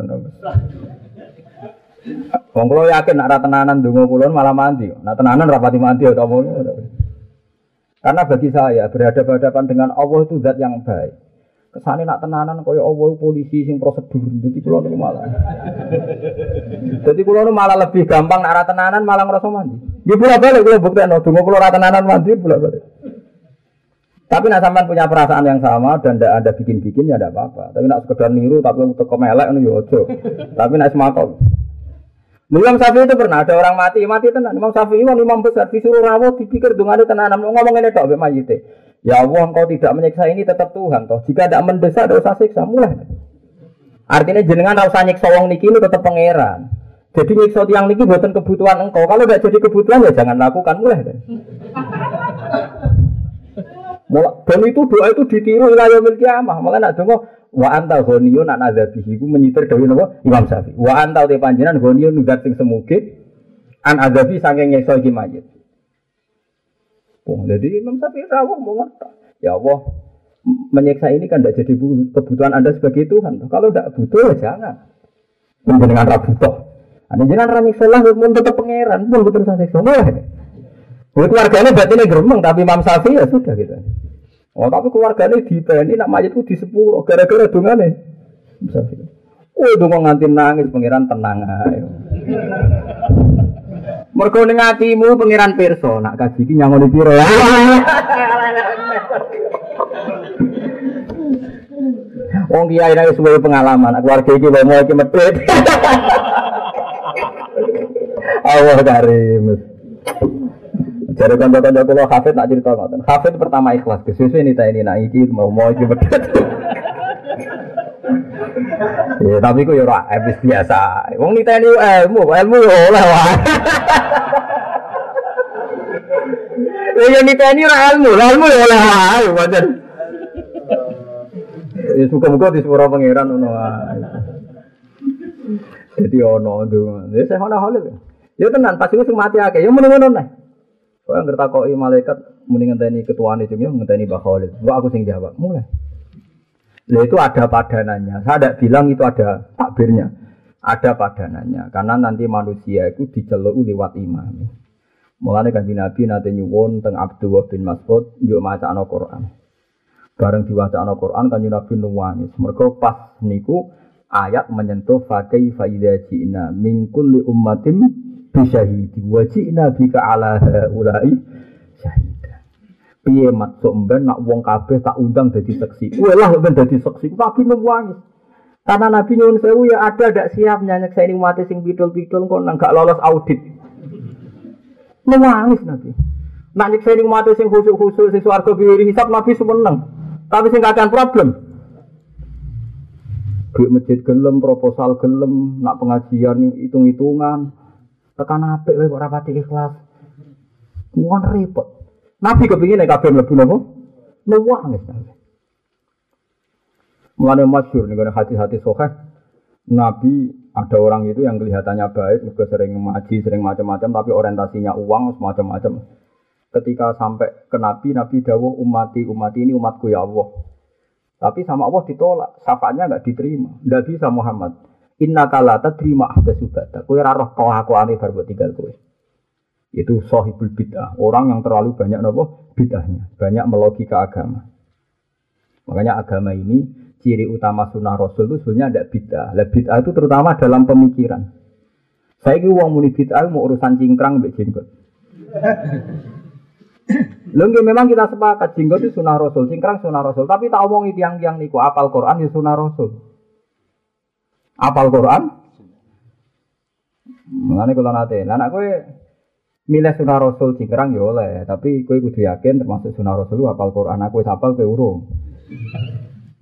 Wong kula yakin nak ra tenanan donga kula malah mandi. Nak tenanan rapati mandi atau mau. Karena bagi saya berhadapan-hadapan dengan Allah itu zat yang baik. Kesane nak tenanan kaya Allah polisi sing prosedur. Jadi kula niku malah. Jadi kula niku malah lebih gampang nak ra tenanan malah ngrasa mandi. Nggih pula balik kula buktekno donga kula ra tenanan mandi pula balik. Tapi nak sampean punya perasaan yang sama dan tidak ada bikin-bikin ya tidak apa-apa. Tapi nak sekedar niru tapi untuk kemelek itu ya ojo. Tapi nak semakau. Imam Syafi'i itu pernah ada orang mati, mati tenan. Imam Syafi'i itu imam besar disuruh rawuh dipikir ada tenan ngomong ini tok mbek mayite. Ya Allah engkau tidak menyiksa ini tetap Tuhan toh. Jika tidak mendesak tidak usah siksa mulai. Artinya jenengan tidak usah nyiksa wong niki ini tetap pangeran. Jadi nyiksa tiang niki buatan kebutuhan engkau. Kalau tidak jadi kebutuhan ya jangan lakukan mulai. Dan itu doa itu ditiru ila yaumil kiamah. Maka nak donga wa anta ghaniyun nak azabihi iku menyitir dawuh napa Imam Syafi'i. Wa anta te panjenengan ghaniyun nugat sing semuge an azabi saking nyekso iki mayit. Oh, jadi Imam Syafi'i rawuh mau Ya Allah, menyiksa ini kan tidak jadi kebutuhan Anda sebagai Tuhan. Kalau tidak butuh ya jangan. Menjenengan rabu toh. Ada jangan rani salah pun tetap pangeran pun betul saya seksual. Buat keluarganya berarti ini geremeng, tapi Imam Syafi'i ya sudah gitu. Oh tapi keluarganya di ini nak mayat itu di sepuluh gara-gara dongane. Oh dong nganti nangis pangeran tenang ayo. Mergo ning atimu pangeran pirsa, nak kaji iki nyangoni piro. Wong kiai nek suwe pengalaman, keluarga iki mau iki medhit. Allah karim. Jadi kanca-kanca kula hafid nak cerita ngoten. Hafid pertama ikhlas, kesusu ini tak ini nak iki mau mau iki medhit. Ya tapi ku yo ora habis biasa. Wong niteni ilmu, ilmu yo oleh wae. Ya niteni ora ilmu, ilmu yo oleh wae, pancen. Ya suka-muka di sepura pangeran ngono wae. Jadi ono ndonga. Ya saya ono hal Ya tenan pas iku sing mati akeh, ya nih. Kau yang ngertakoi malaikat mending ngenteni ketuane cung yo ngenteni Mbah Khalid. Gua aku sing jawab. Mulai. Nah itu ada padanannya. Saya tidak bilang itu ada takbirnya. Ada padanannya. Karena nanti manusia itu diceluk lewat imam. Mulanya kanji Nabi nanti nyuwun teng Abdullah bin Mas'ud yuk maca ano Quran. Bareng diwaca ano Quran kanji Nabi nuwangis. Mereka pas niku ayat menyentuh fakai faida jina min ummatim bisyahidi. Wa ji'na bika ala ulai syahida. Piye maksud mben nak wong kabeh tak undang dadi saksi? Kowe lah dadi saksi. Tapi nangis karena Nabi nyuwun sewu ya ada dak siap nyanyi saya ini mati sing pidol-pidol kok gak lolos audit. Nangis Nabi. Nyek saya ini mati sing khusus-khusus sing swarga biri hisab Nabi seneng tapi sing akan problem. Duit masjid gelem, proposal gelem, nak pengajian hitung-hitungan, tekan apik kowe kok rapati ikhlas. Muan repot. Nabi kepingin nek kabeh mlebu napa? Nuwangis. Mulane masyhur nih hati-hati sokeh. Nabi ada orang itu yang kelihatannya baik, juga sering ngaji, sering macam-macam, tapi orientasinya uang, semacam-macam. Ketika sampai ke Nabi, Nabi dawuh umati, umati ini umatku ya Allah. Tapi sama Allah ditolak, syafaatnya nggak diterima. Nggak bisa Muhammad. Inna terima ada subata. Kue raro kau aku aneh baru buat tinggal kue. Itu sohibul bid'ah. Orang yang terlalu banyak nopo bid'ahnya. Banyak melogika agama. Makanya agama ini ciri utama sunnah rasul itu sebenarnya ada bid'ah. Lah bid'ah itu terutama dalam pemikiran. Saya ini uang muni bid'ah mau urusan cingkrang mbek jenggot. Lengge memang kita sepakat jenggot itu sunnah rasul, cingkrang sunnah rasul. Tapi tak omongi tiang-tiang niku apal Quran ya sunnah rasul. Apal Quran? Mengenai kalau nanti, anak gue milih sunnah Rasul cingkrang ya oleh, tapi gue kudu yakin termasuk sunnah Rasul apal Quran. Aku apal ke urung.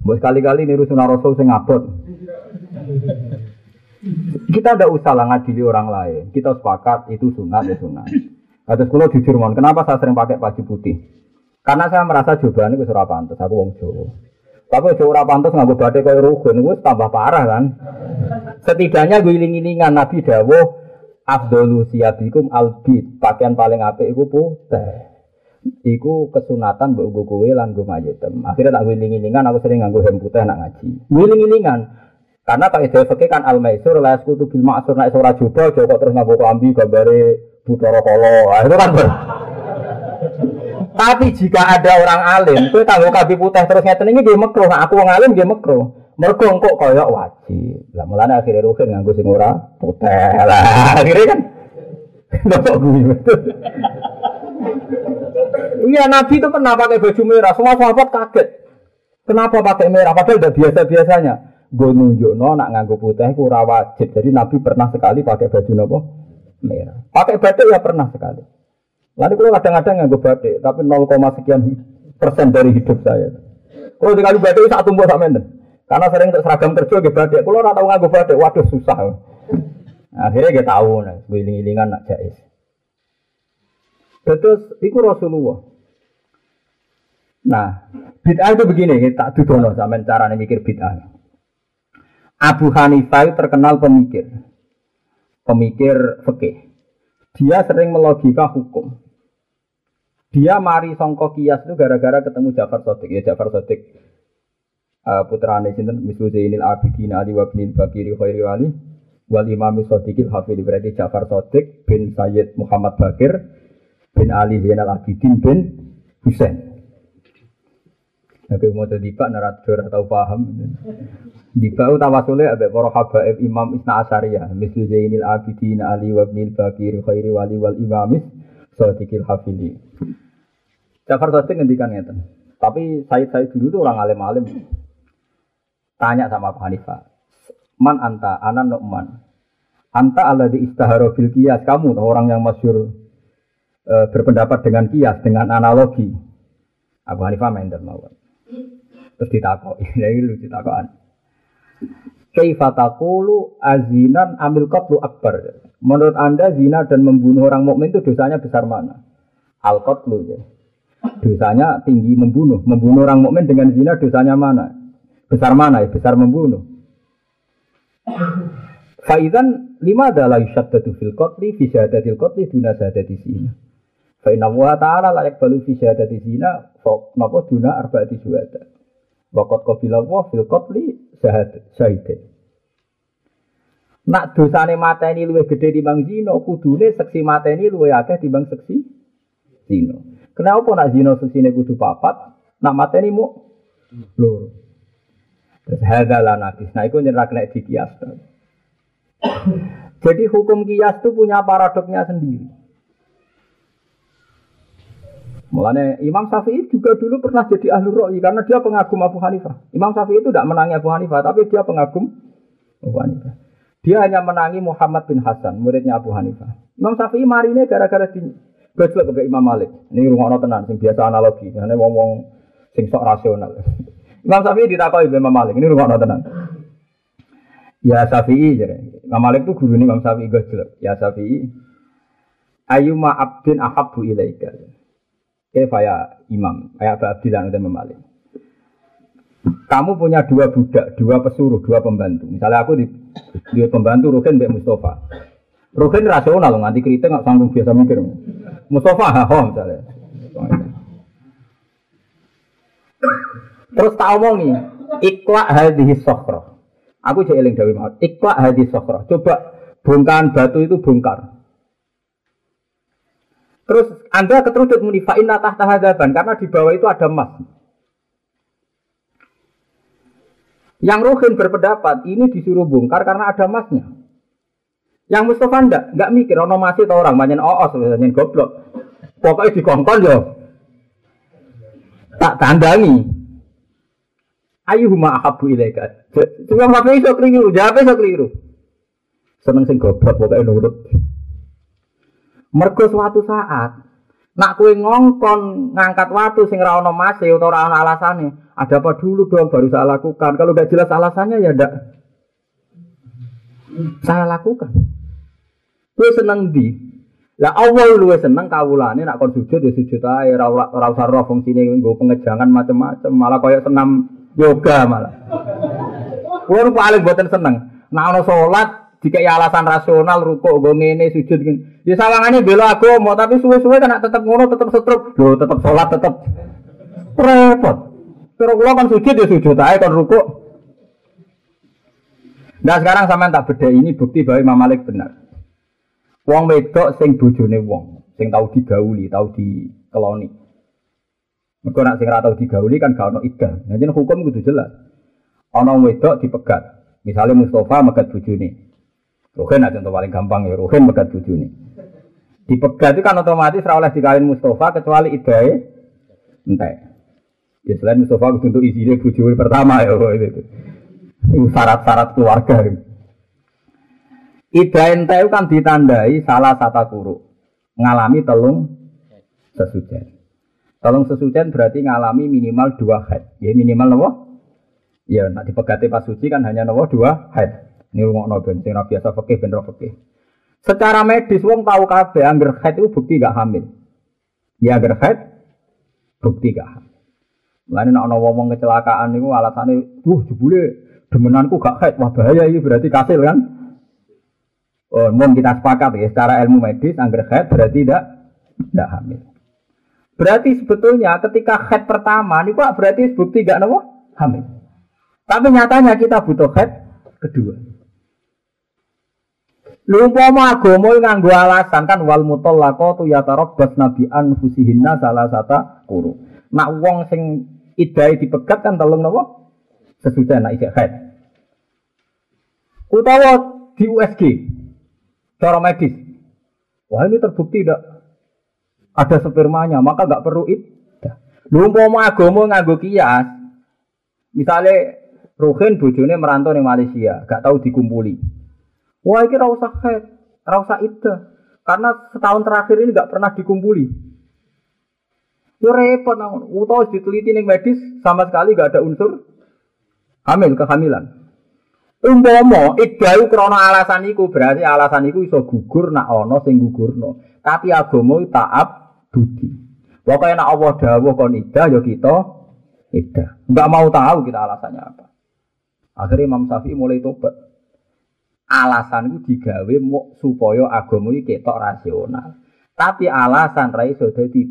Buat kali-kali niru sunnah Rasul sing ngabot. Kita ada usah lah ngadili orang lain. Kita sepakat itu sunat ya sunat. Atas kulo jujur mon, kenapa saya sering pakai baju putih? Karena saya merasa jawabannya gue surah pantas, aku wong Jawa. Tapi aja ora pantes nganggo badhe kaya rugen, gue tambah parah kan. Setidaknya gue iling-ilingan Nabi dawuh Abdul siabikum albit, pakaian paling apik iku putih. Iku kesunatan mbok nggo kowe lan nggo mayetem. Akhirnya tak iling-ilingan aku sering nganggo hem putih nak ngaji. Iling-ilingan Karena kalau ide fakih kan al maisur la yaskutu bil ma'sur nek ora coba terus nganggo klambi gambare Butara Kala. Nah, itu kan. Tapi jika ada orang alim, kowe kanggo kabi putih terus ngeten iki nggih makruh. Nah, aku wong alim nggih makruh. Mergo kok kaya wajib. Lah mulane akhirnya ruhin nganggo sing ora putih. Lah akhirnya kan Bapak gue Iya Nabi itu pernah pakai baju merah. Semua sahabat kaget. Kenapa pakai merah? Padahal udah biasa-biasanya. Gue nunjuk no, nak nganggo putih itu wajib. Jadi Nabi pernah sekali pakai baju nopo merah. Pakai batik ya pernah sekali. Lalu kalau kadang-kadang nganggo batik, tapi 0, sekian persen dari hidup saya. Kalau dikali batik satu tumbuh sama Karena sering untuk seragam kerja gitu batik. Kalau orang tahu nganggo batik, waduh susah. Akhirnya kita tahu, nah, giling-gilingan nak jais. Terus, itu Rasulullah. Nah, bid'ah itu begini, tak dudono sama cara mikir bid'ah. Abu Hanifah terkenal pemikir, pemikir fikih. Dia sering melogika hukum. Dia mari songko kias itu gara-gara ketemu Jafar Sotik. Ya Jafar Sotik uh, putra sinten mislu Zainil Abidin Ali wa bin Bakiri Khairi Wali wal Imam Sadiqil Hafidh berarti Ja'far Sadiq bin Sayyid Muhammad Bakir bin Ali Zainal Abidin bin Husain. Tapi mau jadi pak narator atau paham. Di bau tawasule ada para habaib Imam Isna Asariyah, mislu Zainil Abidin Ali wa bin Bakir Khairi Wali wal Imam Sadiqil Hafidh. Ja'far Sadiq ngendikan ngeten. Tapi Said Said dulu tuh orang alim-alim. Tanya sama Pak Hanifah, Man anta, anan Nu'man. Anta ala di istahara bil kias. Kamu orang yang masyur e, berpendapat dengan kias, dengan analogi. Abu Hanifah main dan mawar. Terus ditakok, ini lucu takokan. Kaifa azinan amil qatlu akbar. Menurut Anda zina dan membunuh orang mukmin itu dosanya besar mana? Al qatlu ya. Dosanya tinggi membunuh. Membunuh orang mukmin dengan zina dosanya mana? Besar mana ya? Besar membunuh. Faizan lima adalah yushaddadu fil qatli fi syahadatil qatli duna syahadati zina. Fa inna wa ta'ala la yakbalu fi syahadati zina fa napa duna arba'ati syuhada. Wa qad qabila wa fil syahad syahidin. Nak dosane mateni luwih gedhe timbang zina, kudune seksi mateni luwih akeh timbang seksi zina. Kenapa nak zina seksine kudu papat, nak mateni mu loro. Terus hadalah nabi. Nah itu nyerah kena di kias. Jadi hukum kias itu punya paradoknya sendiri. Mulanya Imam Syafi'i juga dulu pernah jadi ahli ro'i karena dia pengagum Abu Hanifah. Imam Syafi'i itu tidak menangi Abu Hanifah, tapi dia pengagum Abu Hanifah. Dia hanya menangi Muhammad bin Hasan, muridnya Abu Hanifah. Imam Syafi'i mari ini gara-gara di gojlok ke Imam Malik. Ini rumah tenan, sing biasa analogi. Karena ngomong sing sok rasional. Imam Syafi'i ditakoi Imam Malik. Ini rumah tenang. Ya Syafi'i jadi. Imam Malik itu guru ini Imam Syafi'i gojlok. Ya Syafi'i. Ayuma abdin ahabbu ilaika. Ya Imam. Kayak Abu Imam Malik. Kamu punya dua budak, dua pesuruh, dua pembantu. Misalnya aku di, di pembantu Rukin Mbak Mustafa. Rukin rasional, nganti kritik nggak sanggup biasa mikir. Mustafa, ha, misalnya. Terus tak omongi, ikla hadis sokro. Aku jadi eling dawi mau. Ikla hadis sokro. Coba bongkaran batu itu bongkar. Terus Anda keteruduk muni fa'inna tahta hadaban karena di bawah itu ada emas. Yang Ruhin berpendapat ini disuruh bongkar karena ada emasnya. Yang Mustafa ndak, nggak mikir ono masih tau orang banyak oos sebenarnya goblok. Pokoknya dikongkon yo. Tak tandangi. Ayuhuma ahabu ilaika. Cuma sampai iso keliru, jawab iso keliru. Seneng sing goblok pokoke nurut. Mergo suatu saat nak kue ngongkon ngangkat waktu sing ra ono mase utawa ra ono alasane, ada apa dulu dong baru saya lakukan. Kalau gak jelas alasannya ya ndak saya lakukan. Kue seneng di. Lah Allah lu seneng kawulane nak kon sujud ya sujud ae ora ora usah roh fungsine nggo pengejangan macam-macam malah koyo senam yoga malah. Kulo paling buatan seneng. Nah ono sholat jika ya alasan rasional rukuk gue ngene sujud gini. Ya sawangane bela mau tapi suwe-suwe kan tetap ngono tetap setruk. Lho tetap sholat tetap repot. Terus kulo kan sujud ya sujud ae kan rukuk. Nah sekarang sama tak beda ini bukti bahwa Imam Malik benar. Wong wedok sing bojone wong, sing tahu digauli, tahu dikeloni. Mereka nak sing ora tau digauli kan gak ono idah. Jadi hukum kudu jelas. Ono wedok dipegat. Misalnya Mustafa megat bojone. Ruhin aja contoh paling gampang ya, Ruhin megat bojone. Dipegat itu kan otomatis oleh dikawin Mustafa kecuali idahe entek. Ya selain Mustafa untuk isine bojone pertama ya itu. Syarat-syarat keluarga. Ida ente kan ditandai salah satu kuru. Ngalami telung sesujen. Telung sesujen berarti ngalami minimal dua head. Ya minimal nopo? Ya nak dipegati pas suci kan hanya nopo dua head. Ini rumah noben, sing biasa fakih ben fakih. Secara medis wong tahu kabeh angger head itu bukti gak hamil. Ya angger head bukti gak hamil. Lain nak ono wong kecelakaan niku alasane, "Duh, jebule demenanku gak haid, wah bahaya ini berarti kasil kan? Oh, mohon kita sepakat ya, secara ilmu medis, angger haid berarti tidak tidak hamil. Berarti sebetulnya ketika haid pertama, ini kok berarti bukti gak nopo hamil. Tapi nyatanya kita butuh haid kedua. Lu umpama agama nganggo alasan kan wal mutallaqatu yatarabbas nabi anfusihinna salah sata kuru. Nak wong sing idai dipegat kan telung nopo sesudah anak isek haid. Utawa di USG, cara medis. Wah ini terbukti tidak ada spermanya, maka nggak perlu itu. Lu mau agama nganggo kias. Misalnya Ruhin bojone merantau di Malaysia, gak tahu dikumpuli. Wah ini rasa haid, rasa itu. Karena setahun terakhir ini gak pernah dikumpuli. Yo repot namun, diteliti nih medis sama sekali gak ada unsur hamil kehamilan. Umpama iddahu krana alasan iku berarti alasan iku iso gugur nak ana sing gugurno. Tapi agama taat budi. Pokoke nak Allah dawuh kon iddah ya kita iddah. Enggak mau tahu kita alasannya apa. Akhirnya Imam Syafi'i mulai tobat. Alasan itu digawe supaya agama itu ketok rasional. Tapi alasan ra iso dadi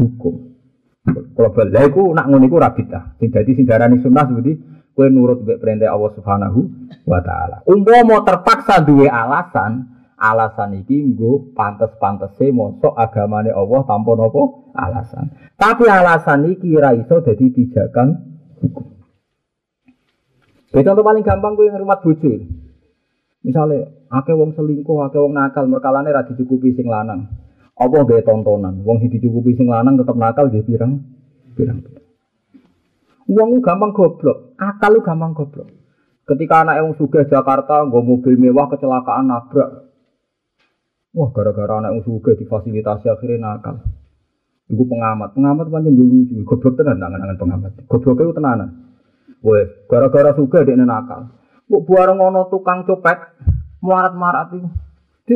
hukum. Kalau balik aku nak ngono iku. Sing dadi sing darani sunnah seperti kowe nurut mbek perintah Allah Subhanahu wa taala. Umpama terpaksa duwe alasan, alasan iki nggo pantes-pantese mosok agamane Allah tanpa napa alasan. Tapi alasan iki ra iso dadi pijakan hukum. Contoh paling gampang kowe ngrumat bojo. Misalnya, akeh wong selingkuh, akeh wong nakal, merkalane ra dicukupi sing lanang. Apa gaya tontonan? Wong sing dicukupi sing lanang tetap nakal dia pirang pirang. Wong gampang goblok, akal lu gampang goblok. Ketika anak yang suga Jakarta gue mobil mewah kecelakaan nabrak. Wah gara-gara anak yang suga difasilitasi akhirnya nakal. Iku pengamat, pengamat panjang dulu lucu, goblok tenan tangan-tangan pengamat. Goblok itu tenanan. Weh, gara-gara suga dia nakal. Bu buareng ono tukang copet, marat-marat itu.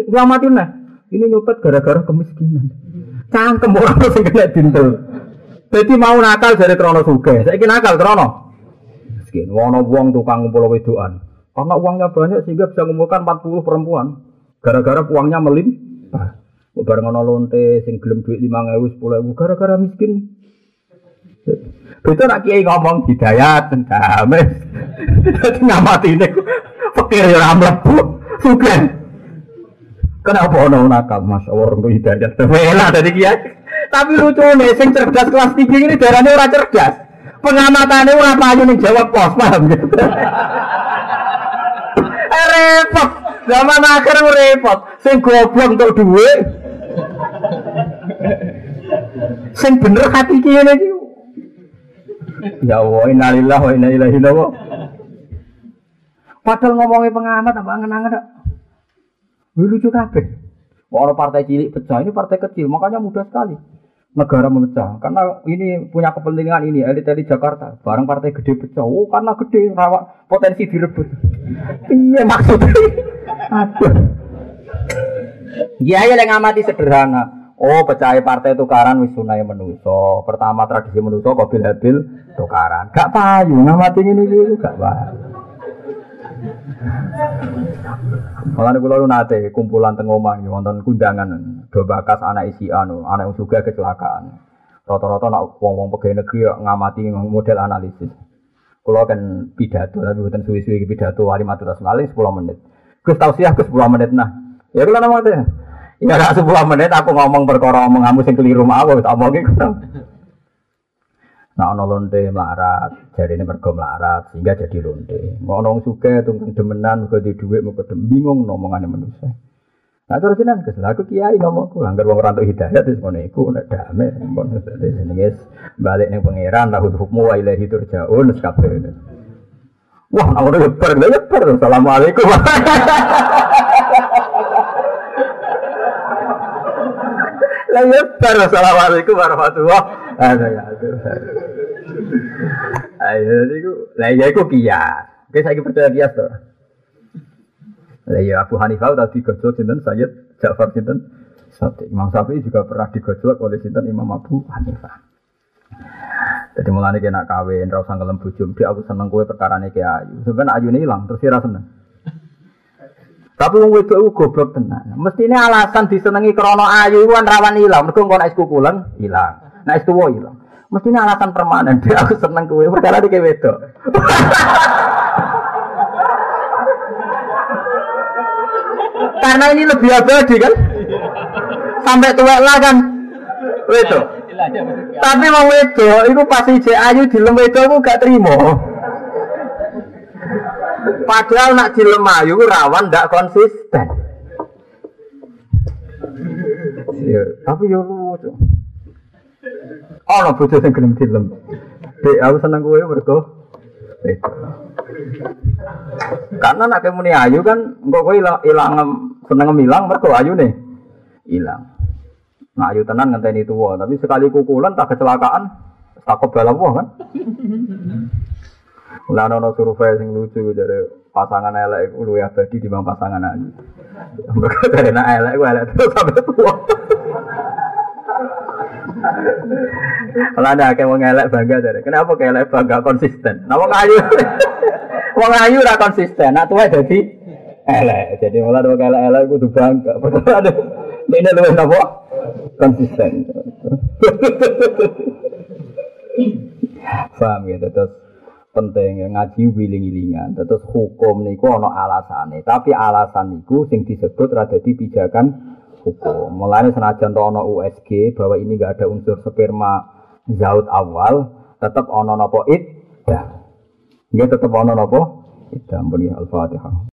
Selamatin nih. Ini nyopet gara-gara kemiskinan. Cangkem orang sing kena dintel. Jadi mau nakal dari krono suge. Saya nakal krono. Miskin. Wono uang tukang ngumpul wedoan. Karena uangnya banyak sehingga bisa mengumpulkan 40 perempuan. Gara-gara uangnya melim. Bareng ono lonte sing gelem duit 5000 10000 gara-gara miskin. Itu nak kiai ngomong hidayat damai. Dadi ngamati ini. Pikir ya mlebu. Sugih. Kenapa ono nakal? Mas orang hidayat. Wela dari kiai. Tapi lucu nih, sing cerdas kelas tinggi ini darahnya orang cerdas. Pengamatannya orang payu nih jawab pos, paham gitu. repot. Zaman akhir repot. Sing goblok untuk duit. Sing bener hati kiai ini. Ya Allah, innalillah wa inna ilaihi Padahal ngomongin pengamat apa angen-angen lucu kabeh. Orang partai cilik pecah ini partai kecil, makanya mudah sekali negara memecah. Karena ini punya kepentingan ini elit-elit Jakarta. Barang partai gede pecah, oh karena gede rawa potensi direbut. Iya maksudnya. Aduh. Ya ya yang amati sederhana. Oh pecah partai tukaran wis sunai menuso. Pertama tradisi menuso kabil habil tukaran. Gak payu ngamati ini ini gak payu. Malah nih pulau nate kumpulan tengomah nih wonten kundangan do bakas anak isi anu anak juga kecelakaan. Rata-rata nak wong-wong pegawai negeri ngamati model analisis. Kalau kan pidato tapi bukan suwi-suwi pidato wali matu tas malih 10 menit. Gus tausiah Gus 10 menit nah. Ya kula nama itu. Ya ora 10 menit aku ngomong perkara kamu sing keliru mau aku tak omongin Nah ono lonte melarat, jadi ini mergo melarat sehingga jadi lonte. Mau ono suka tunggu demenan, mergo di duit, mergo bingung ngomongannya manusia. Nah terus ini kesel aku kiai ngomongku, anggar wong rantau hidayah terus ngono iku nek dame, pun jenenge balik ning pangeran lahu hukmu wa ilahi turjaun kabeh. Wah, nak ngono ya bar, ya bar. Assalamualaikum. Lah ya assalamualaikum warahmatullahi wabarakatuh. Ayo niku, lah ya iku kias. Oke saiki percaya kias to. Lah ya Abu Hanifah tadi digojlok sinten Sayyid Ja'far sinten Sati. Imam Syafi'i juga pernah digojlok oleh sinten Imam Abu Hanifah. Jadi mulane kena kawin, ra usah ngelem bojo, aku seneng kowe perkarane ki ayu. Sebenarnya ayune ilang terus ora seneng. Tapi wong wedok iku goblok tenan. Mestine alasan disenengi krana ayu iku kan rawan ilang, mergo engko nek kukulen ilang. Nek tuwa ilang. Mestinya alasan permanen. Dia aku seneng kue. Perkara di wedok. Karena ini lebih abadi kan. Sampai tua lah kan. Wedok. Tapi mau wedok, itu pasti cek ayu di lem wedok gak terima. Padahal nak di lem ayu rawan gak konsisten. Ya, tapi ya lucu. Ono bojo sing gelem dilem. Dek aku seneng kowe mergo itu. Karena nak muni ayu kan engko kowe ilang ilang seneng ilang mergo ayune ilang. Nah ayu tenan ngenteni tuwa, tapi sekali kukulan tak kecelakaan takut balawa kan. Lah ono survei sing lucu dari pasangan elek iku luwih abadi dibanding pasangan ayu. Mergo dari nak elek ku elek terus sampai tua. Kalau ada kayak mau ngelak bangga dari, kenapa kayak bangga konsisten? Mau ngayu, mau ngayu lah konsisten. Nah tuh jadi elek. Jadi malah ada kayak elek gue tuh bangga. Betul ada. Ini lu apa? Konsisten. Paham gitu terus penting ya ngaji wiling-wilingan terus hukum niku ana alasane tapi alasan niku sing disebut rada pijakan hukum. Mulanya senajan to ono USG bahwa ini gak ada unsur sperma zaut awal, tetap nopo it, ya. Nggih tetap ono nopo? Iddah. Ampun ya Al-Fatihah.